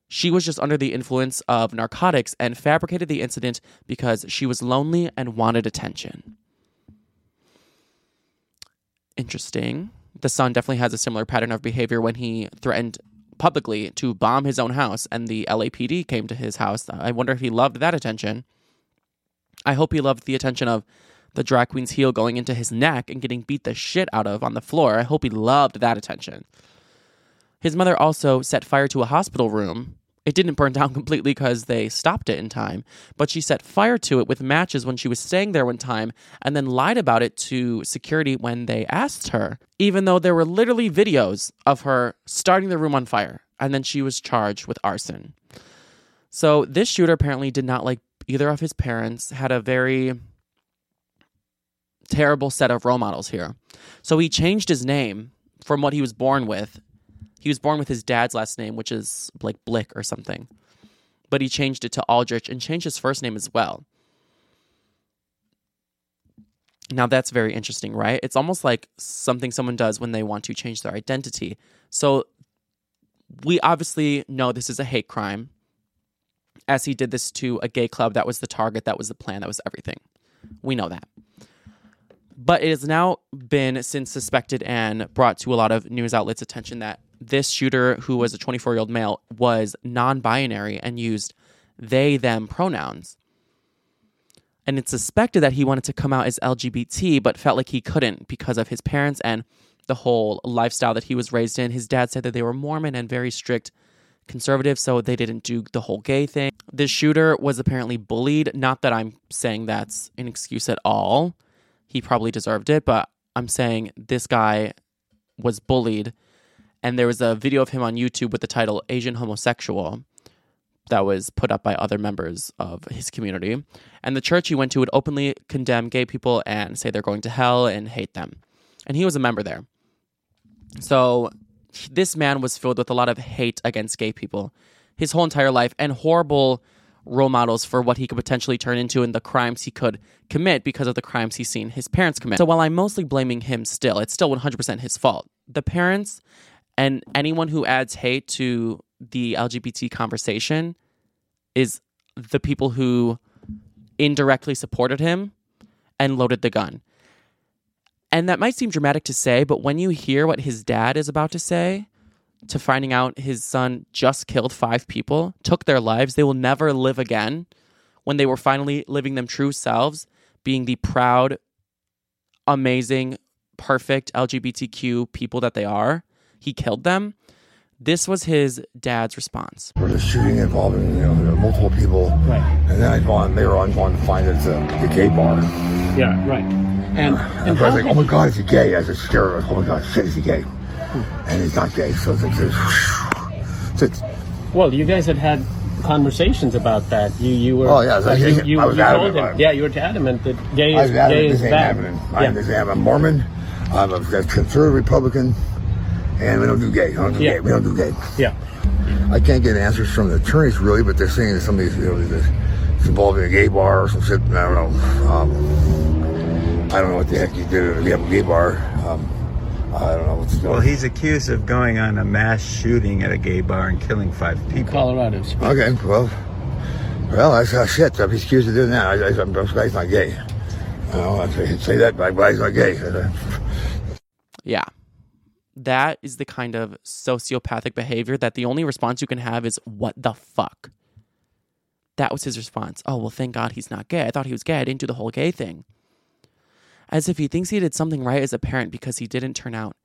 she was just under the influence of narcotics and fabricated the incident because she was lonely and wanted attention. Interesting. The son definitely has a similar pattern of behavior when he threatened publicly to bomb his own house and the LAPD came to his house. I wonder if he loved that attention. I hope he loved the attention of the drag queen's heel going into his neck and getting beat the shit out of on the floor. I hope he loved that attention. His mother also set fire to a hospital room. It didn't burn down <laughs> completely because they stopped it in time, but she set fire to it with matches when she was staying there one time and then lied about it to security when they asked her, even though there were literally videos of her starting the room on fire. And then she was charged with arson. So this shooter apparently did not like either of his parents, had a very terrible set of role models here. So he changed his name from what he was born with. He was born with his dad's last name, which is like Blick or something. But he changed it to Aldrich and changed his first name as well. Now that's very interesting, right? It's almost like something someone does when they want to change their identity. So we obviously know this is a hate crime, as he did this to a gay club. That was the target, that was the plan, that was everything. We know that. But it has now been since suspected and brought to a lot of news outlets' attention that this shooter, who was a 24 year old male, was non binary and used they, them pronouns. And it's suspected that he wanted to come out as LGBT, but felt like he couldn't because of his parents and the whole lifestyle that he was raised in. His dad said that they were Mormon and very strict conservative, so they didn't do the whole gay thing. This shooter was apparently bullied. Not that I'm saying that's an excuse at all. He probably deserved it, but I'm saying this guy was bullied. And there was a video of him on YouTube with the title Asian Homosexual that was put up by other members of his community. And the church he went to would openly condemn gay people and say they're going to hell and hate them. And he was a member there. So this man was filled with a lot of hate against gay people his whole entire life and horrible role models for what he could potentially turn into and the crimes he could commit because of the crimes he's seen his parents commit. So while I'm mostly blaming him still, it's still 100% his fault. The parents and anyone who adds hate to the LGBT conversation is the people who indirectly supported him and loaded the gun. And that might seem dramatic to say, but when you hear what his dad is about to say, to finding out his son just killed five people, took their lives, they will never live again, when they were finally living them true selves, being the proud, amazing, perfect LGBTQ people that they are, he killed them. This was his dad's response. There was a shooting involving you know multiple people, right? And then I gone later on gone to find it's a, a gay bar. Yeah, right. And, And, I was like, oh my god, is he gay? I was scared. I was, oh my god, shit, is he gay? And he's not gay, so it's like this. So it's, Well, you guys had had conversations about that. You you were. Oh, yeah, I like, you, you, I was you told adamant him. about it. Yeah, you were adamant that gay I is was adamant gay this is bad. happening. Yeah. I'm, this, I'm a Mormon. I'm a, a conservative Republican, and we don't do gay. We don't do Yeah. gay. We don't do gay. Yeah. I can't get answers from the attorneys really, but they're saying that some of these, you know, this, it's involving a gay bar or some shit. I don't know. Um, I don't know what the heck you did at a gay bar. Um, I don't know what's going Well, he's accused of going on a mass shooting at a gay bar and killing five people. Colorado. Okay, well, well, that's uh, shit. If he's accused of doing that, I, I, I'm, this guy's not gay. You know, I say, say that, but he's not gay. Yeah. That is the kind of sociopathic behavior that the only response you can have is, what the fuck? That was his response. Oh, well, thank God he's not gay. I thought he was gay. I didn't do the whole gay thing. As if he thinks he did something right as a parent because he didn't turn out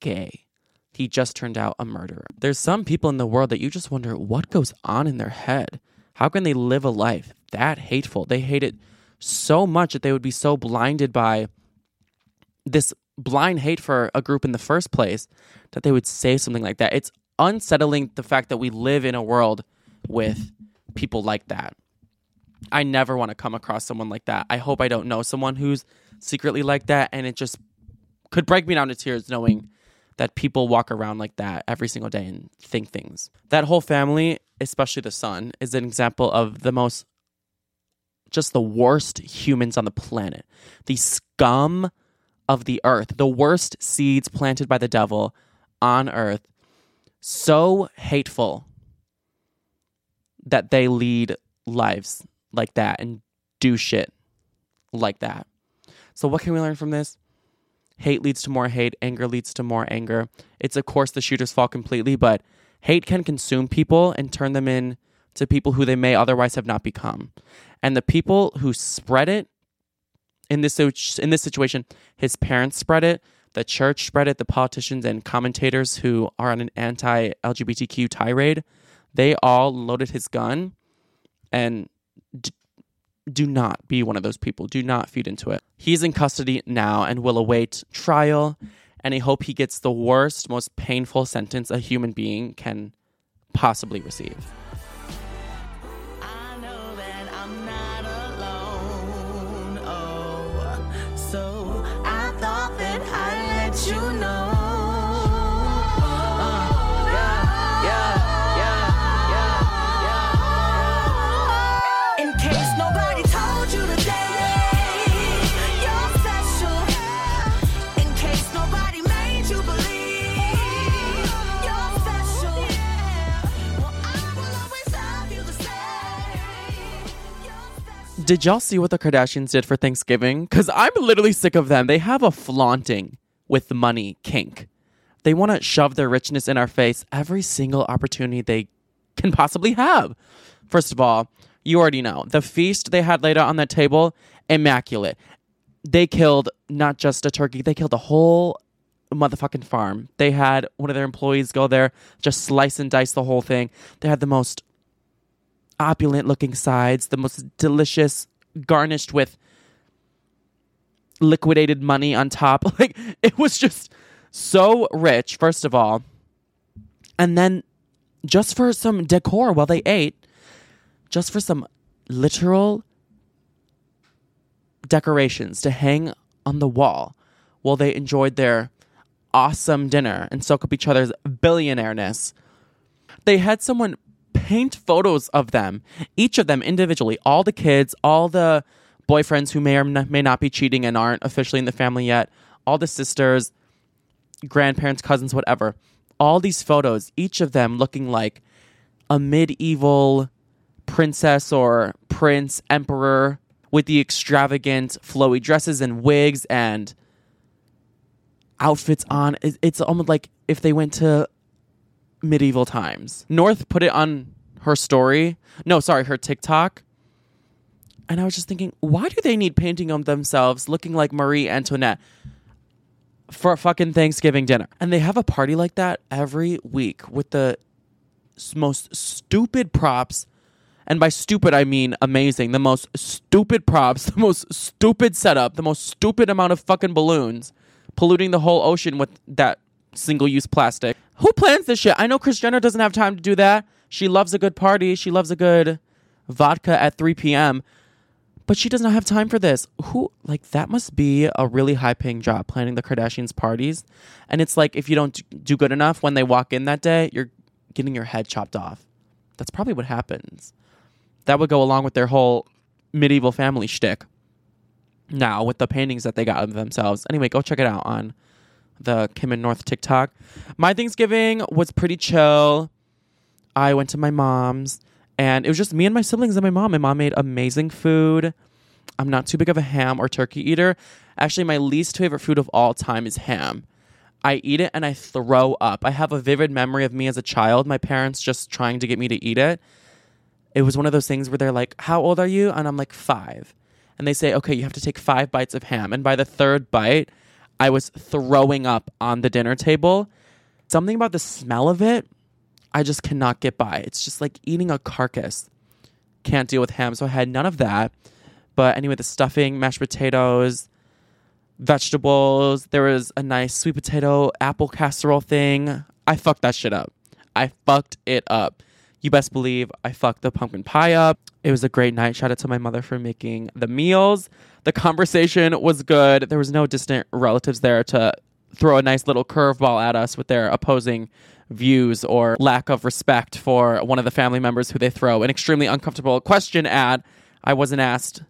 gay. He just turned out a murderer. There's some people in the world that you just wonder what goes on in their head. How can they live a life that hateful? They hate it so much that they would be so blinded by this blind hate for a group in the first place that they would say something like that. It's unsettling the fact that we live in a world with people like that. I never want to come across someone like that. I hope I don't know someone who's secretly like that and it just could break me down to tears knowing that people walk around like that every single day and think things. That whole family, especially the son, is an example of the most just the worst humans on the planet. The scum of the earth, the worst seeds planted by the devil on earth. So hateful that they lead lives like that and do shit like that. So, what can we learn from this? Hate leads to more hate, anger leads to more anger. It's, of course, the shooter's fault completely, but hate can consume people and turn them into people who they may otherwise have not become. And the people who spread it in this in this situation, his parents spread it, the church spread it, the politicians and commentators who are on an anti-LGBTQ tirade, they all loaded his gun and do not be one of those people. Do not feed into it. He's in custody now and will await trial, and I hope he gets the worst, most painful sentence a human being can possibly receive. Did y'all see what the Kardashians did for Thanksgiving? Because I'm literally sick of them. They have a flaunting with money kink. They want to shove their richness in our face every single opportunity they can possibly have. First of all, you already know the feast they had laid out on that table, immaculate. They killed not just a turkey, they killed a whole motherfucking farm. They had one of their employees go there, just slice and dice the whole thing. They had the most opulent looking sides, the most delicious, garnished with liquidated money on top. <laughs> Like it was just so rich, first of all. And then just for some decor while they ate, just for some literal decorations to hang on the wall while they enjoyed their awesome dinner and soak up each other's billionaireness. They had someone paint photos of them, each of them individually, all the kids, all the boyfriends who may or may not be cheating and aren't officially in the family yet, all the sisters, grandparents, cousins, whatever. All these photos, each of them looking like a medieval princess or prince, emperor with the extravagant flowy dresses and wigs and outfits on. It's almost like if they went to medieval times. North put it on her story. No, sorry, her TikTok. And I was just thinking, why do they need painting of themselves looking like Marie Antoinette for a fucking Thanksgiving dinner? And they have a party like that every week with the most stupid props. And by stupid, I mean amazing. The most stupid props, <laughs> the most stupid setup, the most stupid amount of fucking balloons, polluting the whole ocean with that single use plastic. Who plans this shit? I know Kris Jenner doesn't have time to do that. She loves a good party. She loves a good vodka at 3 p.m. But she does not have time for this. Who, like, that must be a really high paying job planning the Kardashians' parties. And it's like, if you don't do good enough when they walk in that day, you're getting your head chopped off. That's probably what happens. That would go along with their whole medieval family shtick. Now, with the paintings that they got of themselves. Anyway, go check it out on the Kim and North TikTok. My Thanksgiving was pretty chill. I went to my mom's and it was just me and my siblings and my mom. My mom made amazing food. I'm not too big of a ham or turkey eater. Actually, my least favorite food of all time is ham. I eat it and I throw up. I have a vivid memory of me as a child, my parents just trying to get me to eat it. It was one of those things where they're like, How old are you? And I'm like, Five. And they say, Okay, you have to take five bites of ham. And by the third bite, I was throwing up on the dinner table. Something about the smell of it, I just cannot get by. It's just like eating a carcass. Can't deal with ham. So I had none of that. But anyway, the stuffing, mashed potatoes, vegetables. There was a nice sweet potato apple casserole thing. I fucked that shit up. I fucked it up. You best believe I fucked the pumpkin pie up. It was a great night. Shout out to my mother for making the meals. The conversation was good. There was no distant relatives there to throw a nice little curveball at us with their opposing views or lack of respect for one of the family members who they throw an extremely uncomfortable question at. I wasn't asked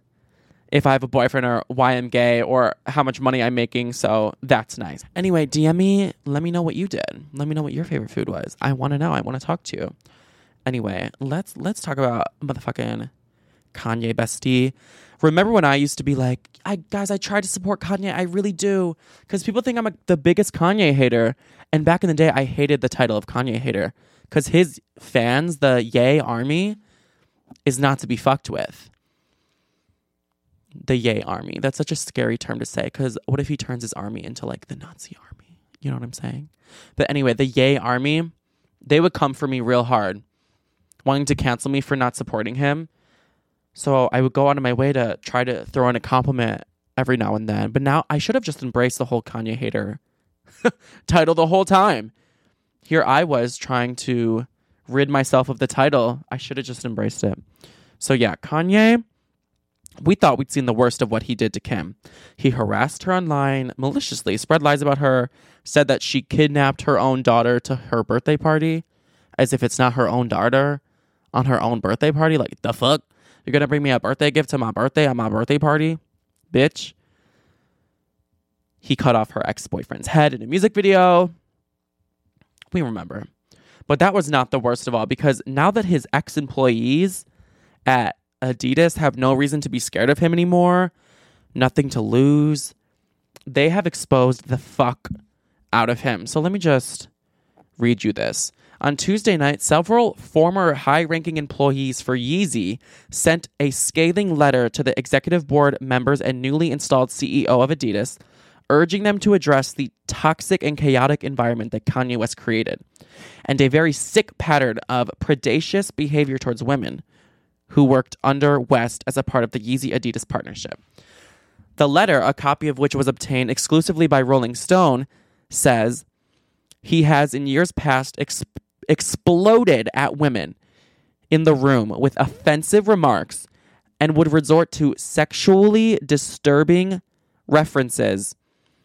if I have a boyfriend or why I'm gay or how much money I'm making. So that's nice. Anyway, DM me. Let me know what you did. Let me know what your favorite food was. I want to know. I want to talk to you. Anyway, let's let's talk about motherfucking Kanye bestie. Remember when I used to be like, I guys, I try to support Kanye. I really do, because people think I'm a, the biggest Kanye hater. And back in the day, I hated the title of Kanye hater because his fans, the Yay Army, is not to be fucked with the Yay Army. That's such a scary term to say because what if he turns his army into like the Nazi army? You know what I'm saying? But anyway, the Yay Army, they would come for me real hard, wanting to cancel me for not supporting him. So I would go out of my way to try to throw in a compliment every now and then. But now I should have just embraced the whole Kanye hater <laughs> title the whole time. Here I was trying to rid myself of the title. I should have just embraced it. So yeah, Kanye we thought we'd seen the worst of what he did to Kim. He harassed her online maliciously, spread lies about her, said that she kidnapped her own daughter to her birthday party, as if it's not her own daughter on her own birthday party. Like, the fuck? You're gonna bring me a birthday gift to my birthday on my birthday party? Bitch. He cut off her ex boyfriend's head in a music video. We remember. But that was not the worst of all because now that his ex employees at Adidas have no reason to be scared of him anymore, nothing to lose. They have exposed the fuck out of him. So let me just read you this. On Tuesday night, several former high ranking employees for Yeezy sent a scathing letter to the executive board members and newly installed CEO of Adidas, urging them to address the toxic and chaotic environment that Kanye West created and a very sick pattern of predacious behavior towards women who worked under West as a part of the Yeezy Adidas partnership. The letter, a copy of which was obtained exclusively by Rolling Stone, says he has in years past ex- exploded at women in the room with offensive remarks and would resort to sexually disturbing references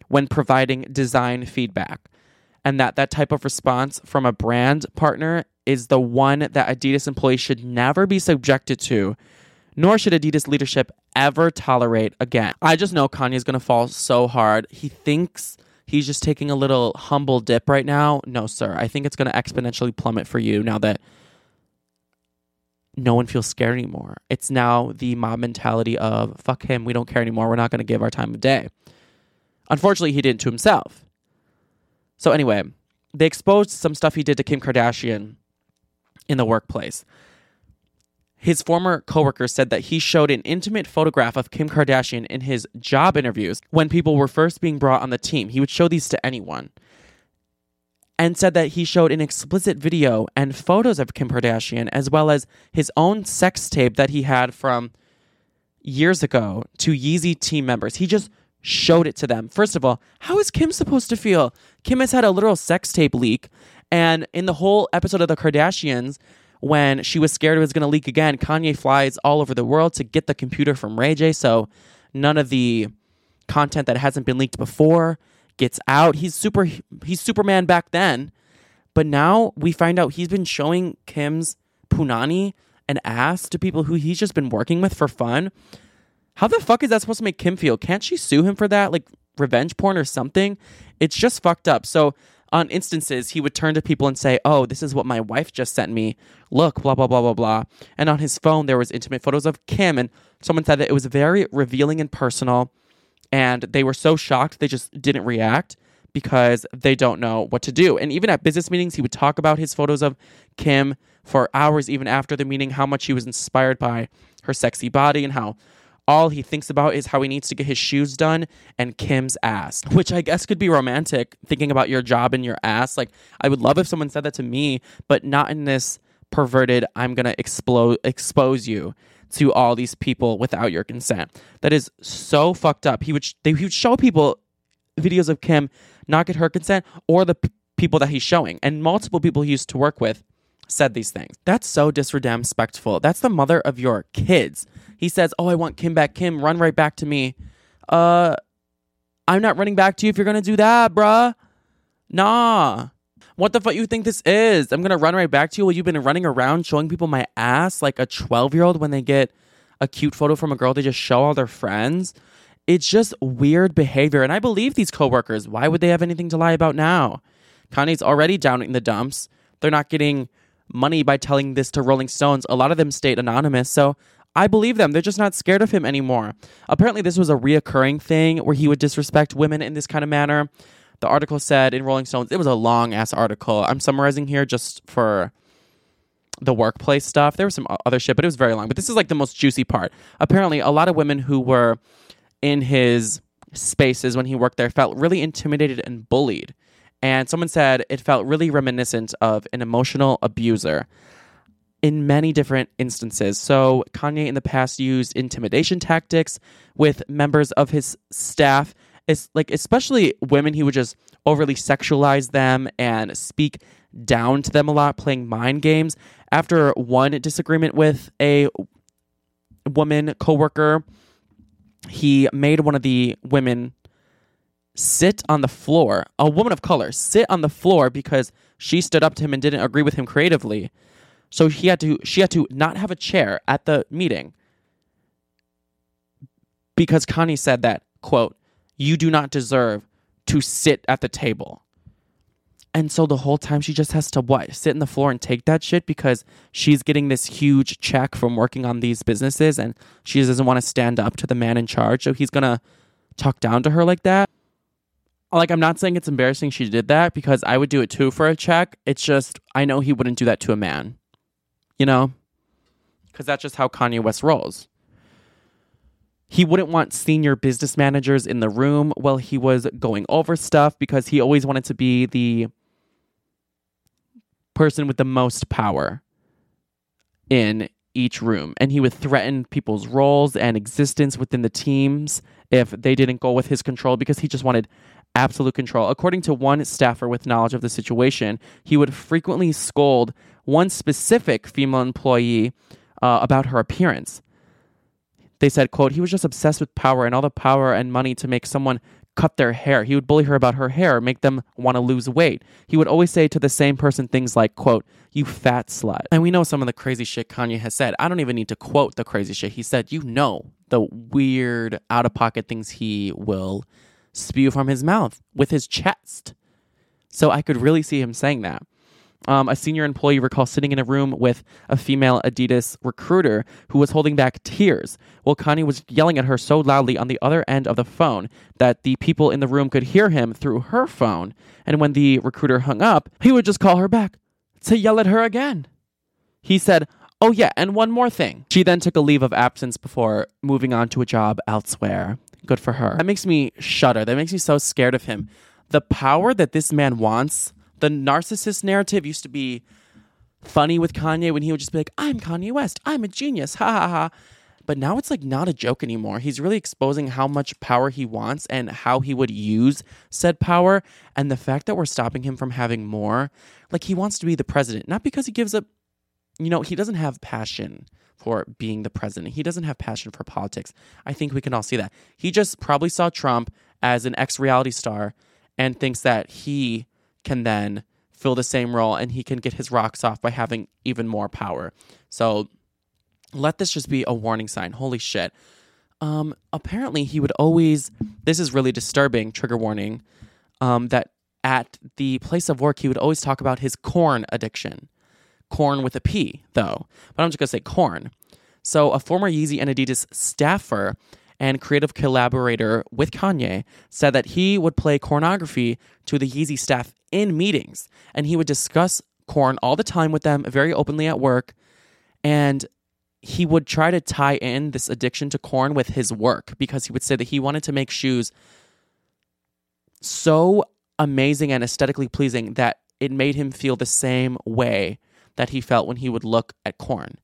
when providing design feedback. And that that type of response from a brand partner is the one that Adidas employees should never be subjected to, nor should Adidas leadership ever tolerate again. I just know Kanye's gonna fall so hard. He thinks he's just taking a little humble dip right now. No, sir. I think it's gonna exponentially plummet for you now that no one feels scared anymore. It's now the mob mentality of fuck him, we don't care anymore. We're not gonna give our time of day. Unfortunately, he did it to himself. So anyway, they exposed some stuff he did to Kim Kardashian in the workplace. His former coworker said that he showed an intimate photograph of Kim Kardashian in his job interviews when people were first being brought on the team. He would show these to anyone. And said that he showed an explicit video and photos of Kim Kardashian, as well as his own sex tape that he had from years ago to Yeezy team members. He just showed it to them. First of all, how is Kim supposed to feel? Kim has had a literal sex tape leak. And in the whole episode of The Kardashians, when she was scared it was going to leak again, Kanye flies all over the world to get the computer from Ray J. So none of the content that hasn't been leaked before gets out. He's super he's Superman back then. But now we find out he's been showing Kim's punani and ass to people who he's just been working with for fun. How the fuck is that supposed to make Kim feel? Can't she sue him for that? Like revenge porn or something? It's just fucked up. So on instances, he would turn to people and say, Oh, this is what my wife just sent me. Look, blah, blah, blah, blah, blah. And on his phone, there was intimate photos of Kim. And someone said that it was very revealing and personal. And they were so shocked, they just didn't react because they don't know what to do. And even at business meetings, he would talk about his photos of Kim for hours, even after the meeting, how much he was inspired by her sexy body and how all he thinks about is how he needs to get his shoes done and Kim's ass, which I guess could be romantic, thinking about your job and your ass. Like, I would love if someone said that to me, but not in this perverted, I'm going to explode, expose you to all these people without your consent. That is so fucked up. He would, sh- they, he would show people videos of Kim not get her consent or the p- people that he's showing. And multiple people he used to work with said these things. That's so disrespectful. That's the mother of your kids. He says, "Oh, I want Kim back. Kim, run right back to me." Uh, I'm not running back to you if you're gonna do that, bruh. Nah. What the fuck you think this is? I'm gonna run right back to you while you've been running around showing people my ass like a 12 year old when they get a cute photo from a girl they just show all their friends. It's just weird behavior, and I believe these coworkers. Why would they have anything to lie about now? Kanye's already down in the dumps. They're not getting money by telling this to Rolling Stones. A lot of them stayed anonymous, so I believe them. They're just not scared of him anymore. Apparently, this was a reoccurring thing where he would disrespect women in this kind of manner. The article said in Rolling Stones, it was a long ass article. I'm summarizing here just for the workplace stuff. There was some other shit, but it was very long. But this is like the most juicy part. Apparently, a lot of women who were in his spaces when he worked there felt really intimidated and bullied. And someone said it felt really reminiscent of an emotional abuser in many different instances. So, Kanye in the past used intimidation tactics with members of his staff. It's like, especially women, he would just overly sexualize them and speak down to them a lot, playing mind games. After one disagreement with a woman coworker, he made one of the women sit on the floor, a woman of color, sit on the floor because she stood up to him and didn't agree with him creatively. So he had to she had to not have a chair at the meeting because Kanye said that, quote, you do not deserve to sit at the table. And so the whole time she just has to what? Sit in the floor and take that shit because she's getting this huge check from working on these businesses and she doesn't want to stand up to the man in charge. So he's going to talk down to her like that. Like I'm not saying it's embarrassing she did that because I would do it too for a check. It's just I know he wouldn't do that to a man. You know? Cuz that's just how Kanye West rolls. He wouldn't want senior business managers in the room while he was going over stuff because he always wanted to be the person with the most power in each room. And he would threaten people's roles and existence within the teams if they didn't go with his control because he just wanted absolute control. According to one staffer with knowledge of the situation, he would frequently scold one specific female employee uh, about her appearance. They said, quote, he was just obsessed with power and all the power and money to make someone cut their hair. He would bully her about her hair, make them want to lose weight. He would always say to the same person things like, quote, you fat slut. And we know some of the crazy shit Kanye has said. I don't even need to quote the crazy shit he said. You know the weird out of pocket things he will spew from his mouth with his chest. So I could really see him saying that. Um, a senior employee recalls sitting in a room with a female Adidas recruiter who was holding back tears while Kanye was yelling at her so loudly on the other end of the phone that the people in the room could hear him through her phone. And when the recruiter hung up, he would just call her back to yell at her again. He said, Oh, yeah, and one more thing. She then took a leave of absence before moving on to a job elsewhere. Good for her. That makes me shudder. That makes me so scared of him. The power that this man wants the narcissist narrative used to be funny with Kanye when he would just be like, I'm Kanye West. I'm a genius. <laughs> Ha ha ha. But now it's like not a joke anymore. He's really exposing how much power he wants and how he would use said power. And the fact that we're stopping him from having more, like he wants to be the president, not because he gives up, you know, he doesn't have passion for being the president. He doesn't have passion for politics. I think we can all see that. He just probably saw Trump as an ex reality star and thinks that he can then fill the same role and he can get his rocks off by having even more power. So let this just be a warning sign. Holy shit. Um, apparently he would always this is really disturbing, trigger warning, um, that at the place of work he would always talk about his corn addiction. Corn with a P, though. But I'm just gonna say corn. So a former Yeezy and Adidas staffer and creative collaborator with Kanye, said that he would play cornography to the Yeezy staff in meetings and he would discuss corn all the time with them very openly at work. And he would try to tie in this addiction to corn with his work because he would say that he wanted to make shoes so amazing and aesthetically pleasing that it made him feel the same way that he felt when he would look at corn.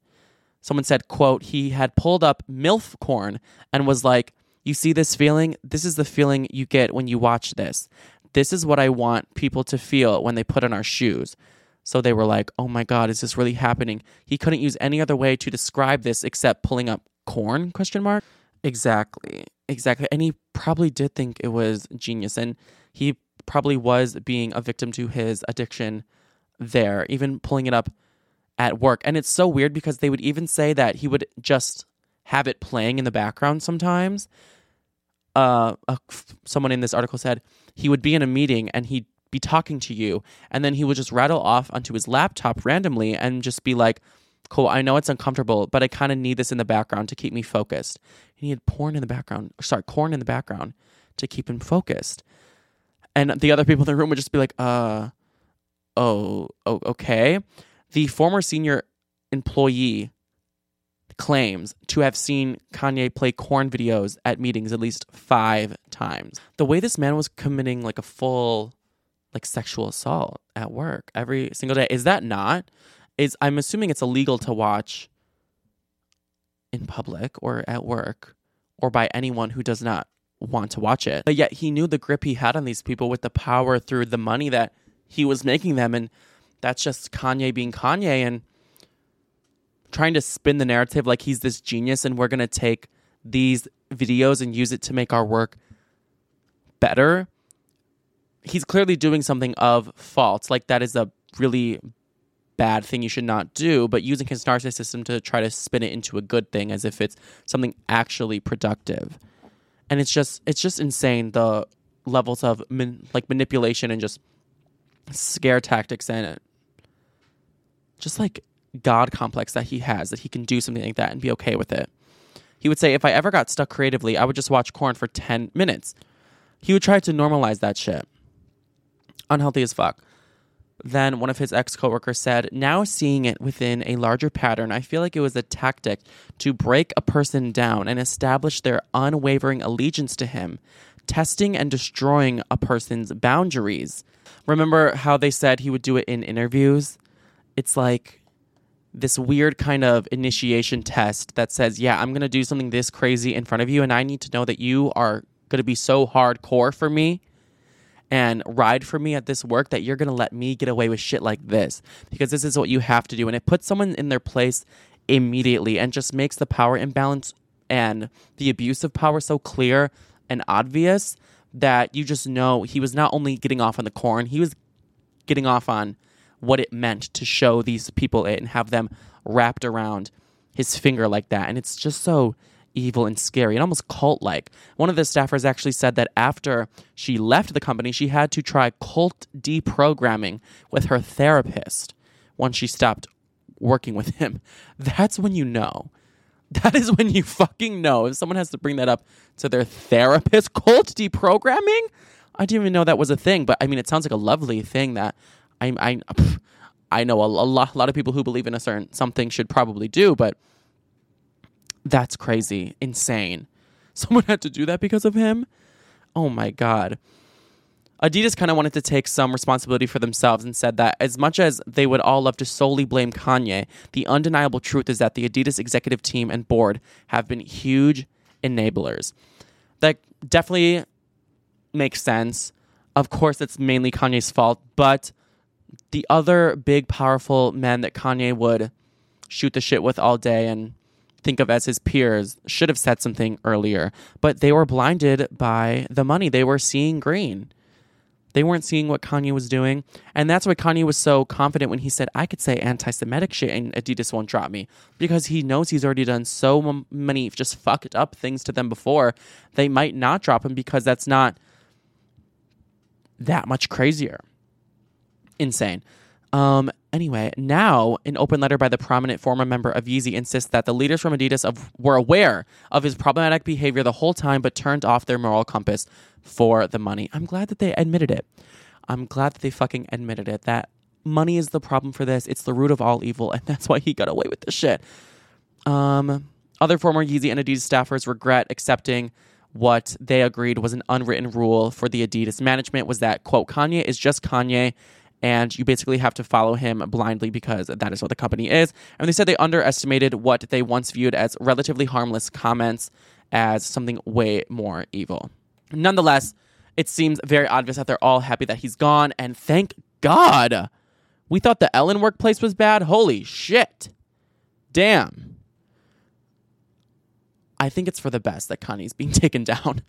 Someone said quote he had pulled up milf corn and was like you see this feeling? This is the feeling you get when you watch this. This is what i want people to feel when they put on our shoes. So they were like oh my god is this really happening? He couldn't use any other way to describe this except pulling up corn question mark? Exactly. Exactly. And he probably did think it was genius. And he probably was being a victim to his addiction there even pulling it up at work. And it's so weird because they would even say that he would just have it playing in the background sometimes. Uh, uh, someone in this article said he would be in a meeting and he'd be talking to you, and then he would just rattle off onto his laptop randomly and just be like, Cool, I know it's uncomfortable, but I kind of need this in the background to keep me focused. And he had porn in the background, sorry, corn in the background to keep him focused. And the other people in the room would just be like, uh, oh, oh okay. The former senior employee claims to have seen Kanye play corn videos at meetings at least five times. The way this man was committing like a full like sexual assault at work every single day. Is that not? Is I'm assuming it's illegal to watch in public or at work or by anyone who does not want to watch it. But yet he knew the grip he had on these people with the power through the money that he was making them and that's just Kanye being Kanye and trying to spin the narrative like he's this genius and we're going to take these videos and use it to make our work better. He's clearly doing something of fault. Like that is a really bad thing you should not do, but using his narcissism to try to spin it into a good thing as if it's something actually productive. And it's just it's just insane the levels of man, like manipulation and just scare tactics and just like God complex that he has that he can do something like that and be okay with it. He would say, if I ever got stuck creatively, I would just watch corn for 10 minutes. He would try to normalize that shit. Unhealthy as fuck. Then one of his ex coworkers said, Now seeing it within a larger pattern, I feel like it was a tactic to break a person down and establish their unwavering allegiance to him, testing and destroying a person's boundaries. Remember how they said he would do it in interviews? It's like this weird kind of initiation test that says, Yeah, I'm going to do something this crazy in front of you, and I need to know that you are going to be so hardcore for me and ride for me at this work that you're going to let me get away with shit like this because this is what you have to do. And it puts someone in their place immediately and just makes the power imbalance and the abuse of power so clear and obvious that you just know he was not only getting off on the corn, he was getting off on what it meant to show these people it and have them wrapped around his finger like that. And it's just so evil and scary and almost cult like. One of the staffers actually said that after she left the company, she had to try cult deprogramming with her therapist once she stopped working with him. <laughs> That's when you know. That is when you fucking know. If someone has to bring that up to their therapist, <laughs> cult deprogramming? I didn't even know that was a thing, but I mean, it sounds like a lovely thing that I, I, I know a, a, lot, a lot of people who believe in a certain something should probably do, but that's crazy, insane. <laughs> Someone had to do that because of him? Oh my God. Adidas kind of wanted to take some responsibility for themselves and said that as much as they would all love to solely blame Kanye, the undeniable truth is that the Adidas executive team and board have been huge enablers. That definitely makes sense. Of course, it's mainly Kanye's fault, but the other big, powerful men that Kanye would shoot the shit with all day and think of as his peers should have said something earlier, but they were blinded by the money. They were seeing green. They weren't seeing what Kanye was doing. And that's why Kanye was so confident when he said, I could say anti Semitic shit and Adidas won't drop me. Because he knows he's already done so many just fucked up things to them before. They might not drop him because that's not that much crazier. Insane. Um, anyway, now an open letter by the prominent former member of Yeezy insists that the leaders from Adidas of, were aware of his problematic behavior the whole time, but turned off their moral compass for the money. I'm glad that they admitted it. I'm glad that they fucking admitted it. That money is the problem for this. It's the root of all evil, and <laughs> that's why he got away with this shit. Um, other former Yeezy and Adidas staffers regret accepting what they agreed was an unwritten rule for the Adidas management was that quote Kanye is just Kanye and you basically have to follow him blindly because that is what the company is. And they said they underestimated what they once viewed as relatively harmless comments as something way more evil. Nonetheless, it seems very obvious that they're all happy that he's gone, and thank God. We thought the Ellen workplace was bad. Holy shit. Damn. I think it's for the best that Kanye's being <laughs> taken down.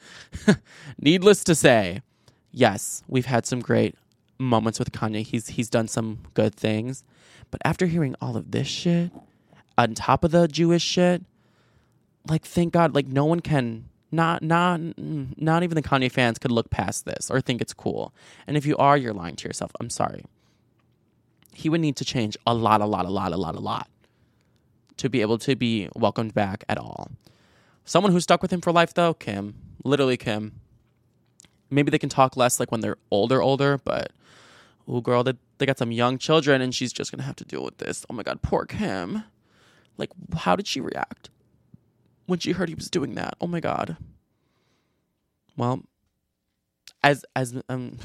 <laughs> Needless to say, yes, we've had some great moments with Kanye. He's he's done some good things. But after hearing all of this shit, on top of the Jewish shit, like thank God, like no one can not not not even the Kanye fans could look past this or think it's cool. And if you are, you're lying to yourself. I'm sorry. He would need to change a lot, a lot, a lot, a lot, a lot to be able to be welcomed back at all. Someone who stuck with him for life though, Kim. Literally Kim. Maybe they can talk less like when they're older, older, but oh girl, they, they got some young children and she's just gonna have to deal with this. Oh my god, poor Kim. Like, how did she react when she heard he was doing that? Oh my god. Well, as as um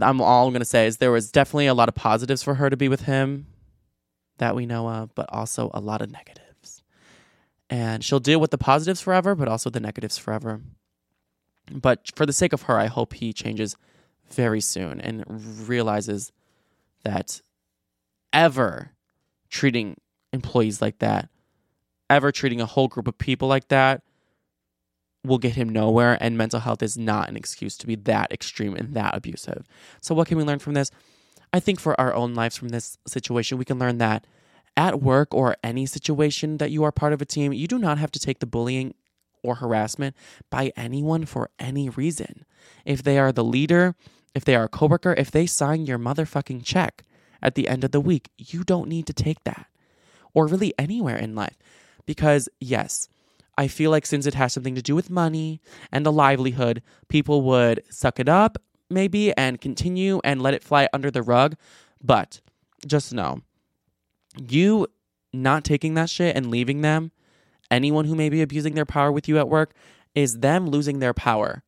I'm all I'm gonna say is there was definitely a lot of positives for her to be with him that we know of, but also a lot of negatives. And she'll deal with the positives forever, but also the negatives forever. But for the sake of her, I hope he changes very soon and realizes that ever treating employees like that, ever treating a whole group of people like that, will get him nowhere. And mental health is not an excuse to be that extreme and that abusive. So, what can we learn from this? I think for our own lives from this situation, we can learn that at work or any situation that you are part of a team, you do not have to take the bullying or harassment by anyone for any reason. If they are the leader, if they are a coworker, if they sign your motherfucking check at the end of the week, you don't need to take that. Or really anywhere in life. Because, yes, I feel like since it has something to do with money and a livelihood, people would suck it up maybe and continue and let it fly under the rug. But just know, you not taking that shit and leaving them, anyone who may be abusing their power with you at work, is them losing their power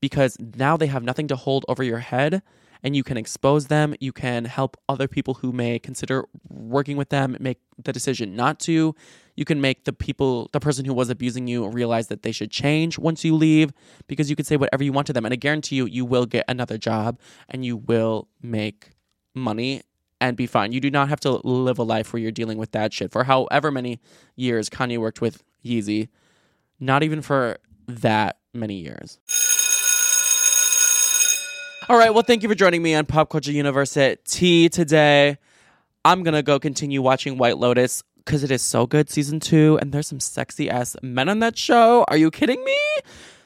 because now they have nothing to hold over your head and you can expose them. You can help other people who may consider working with them make the decision not to. You can make the people, the person who was abusing you, realize that they should change once you leave because you can say whatever you want to them. And I guarantee you, you will get another job and you will make money and be fine. You do not have to live a life where you're dealing with that shit for however many years Kanye worked with Yeezy. Not even for that many years. All right, well, thank you for joining me on Pop Culture University today. I'm gonna go continue watching White Lotus because it is so good, season two, and there's some sexy ass men on that show. Are you kidding me?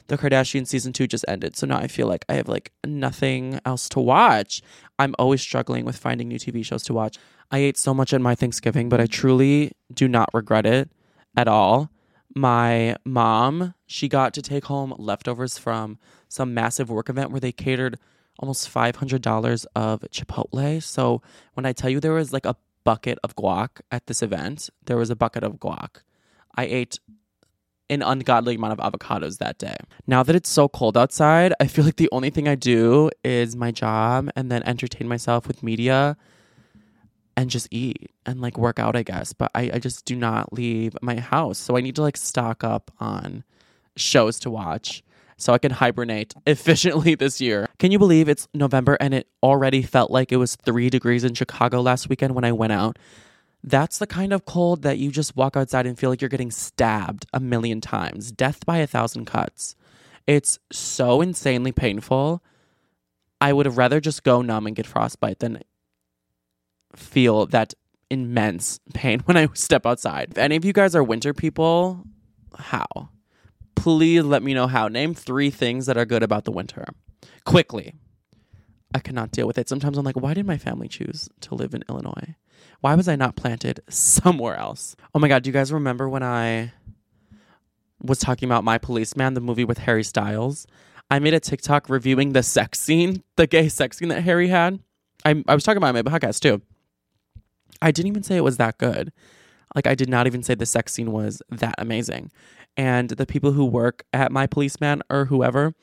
The Kardashian season two just ended, so now I feel like I have like nothing else to watch. I'm always struggling with finding new TV shows to watch. I ate so much at my Thanksgiving, but I truly do not regret it at all. My mom, she got to take home leftovers from some massive work event where they catered almost $500 of Chipotle. So when I tell you there was like a bucket of guac at this event, there was a bucket of guac. I ate an ungodly amount of avocados that day. Now that it's so cold outside, I feel like the only thing I do is my job and then entertain myself with media and just eat and like work out, I guess. But I, I just do not leave my house. So I need to like stock up on shows to watch so I can hibernate <laughs> efficiently this year. Can you believe it's November and it already felt like it was three degrees in Chicago last weekend when I went out? That's the kind of cold that you just walk outside and feel like you're getting stabbed a million times. Death by a thousand cuts. It's so insanely painful. I would have rather just go numb and get frostbite than feel that immense pain <laughs> when I step outside. If any of you guys are winter people, how? Please let me know how. Name three things that are good about the winter. Quickly. I cannot deal with it. Sometimes I'm like, why did my family choose to live in Illinois? Why was I not planted somewhere else? Oh my God, do you guys remember when I was talking about My Policeman, the movie with Harry Styles? I made a TikTok reviewing the sex scene, the gay sex scene that Harry had. I, I was talking about it in my podcast too. I didn't even say it was that good. Like, I did not even say the sex scene was that amazing. And the people who work at My Policeman or whoever,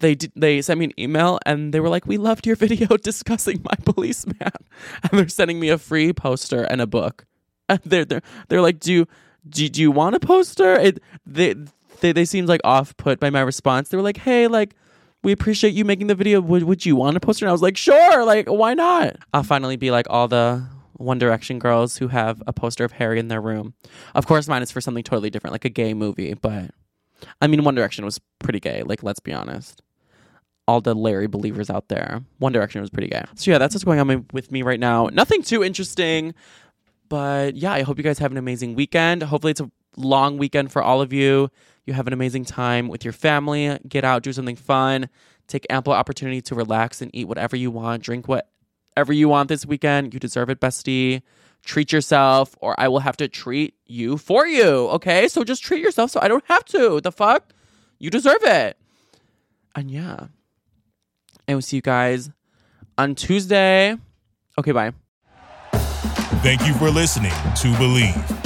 they did, they sent me an email and they were like, "We loved your <laughs> video discussing My Policeman," <laughs> and they're sending me a free poster and a book. <laughs> And they're they're they're like, "Do do, do you want a poster?" It they they they seemed like off put by my response. They were like, "Hey, like." We appreciate you making the video. Would, would you want a poster? And I was like, sure. Like, why not? I'll finally be like all the One Direction girls who have a poster of Harry in their room. Of course, mine is for something totally different, like a gay movie. But I mean, One Direction was pretty gay. Like, let's be honest. All the Larry believers out there, One Direction was pretty gay. So yeah, that's what's going on with me right now. Nothing too interesting, but yeah, I hope you guys have an amazing weekend. Hopefully, it's a long weekend for all of you. You have an amazing time with your family. Get out, do something fun. Take ample opportunity to relax and eat whatever you want. Drink whatever you want this weekend. You deserve it, bestie. Treat yourself, or I will have to treat you for you. Okay, so just treat yourself so I don't have to. The fuck? You deserve it. And yeah, and we'll see you guys on Tuesday. Okay, bye. Thank you for listening to Bleav.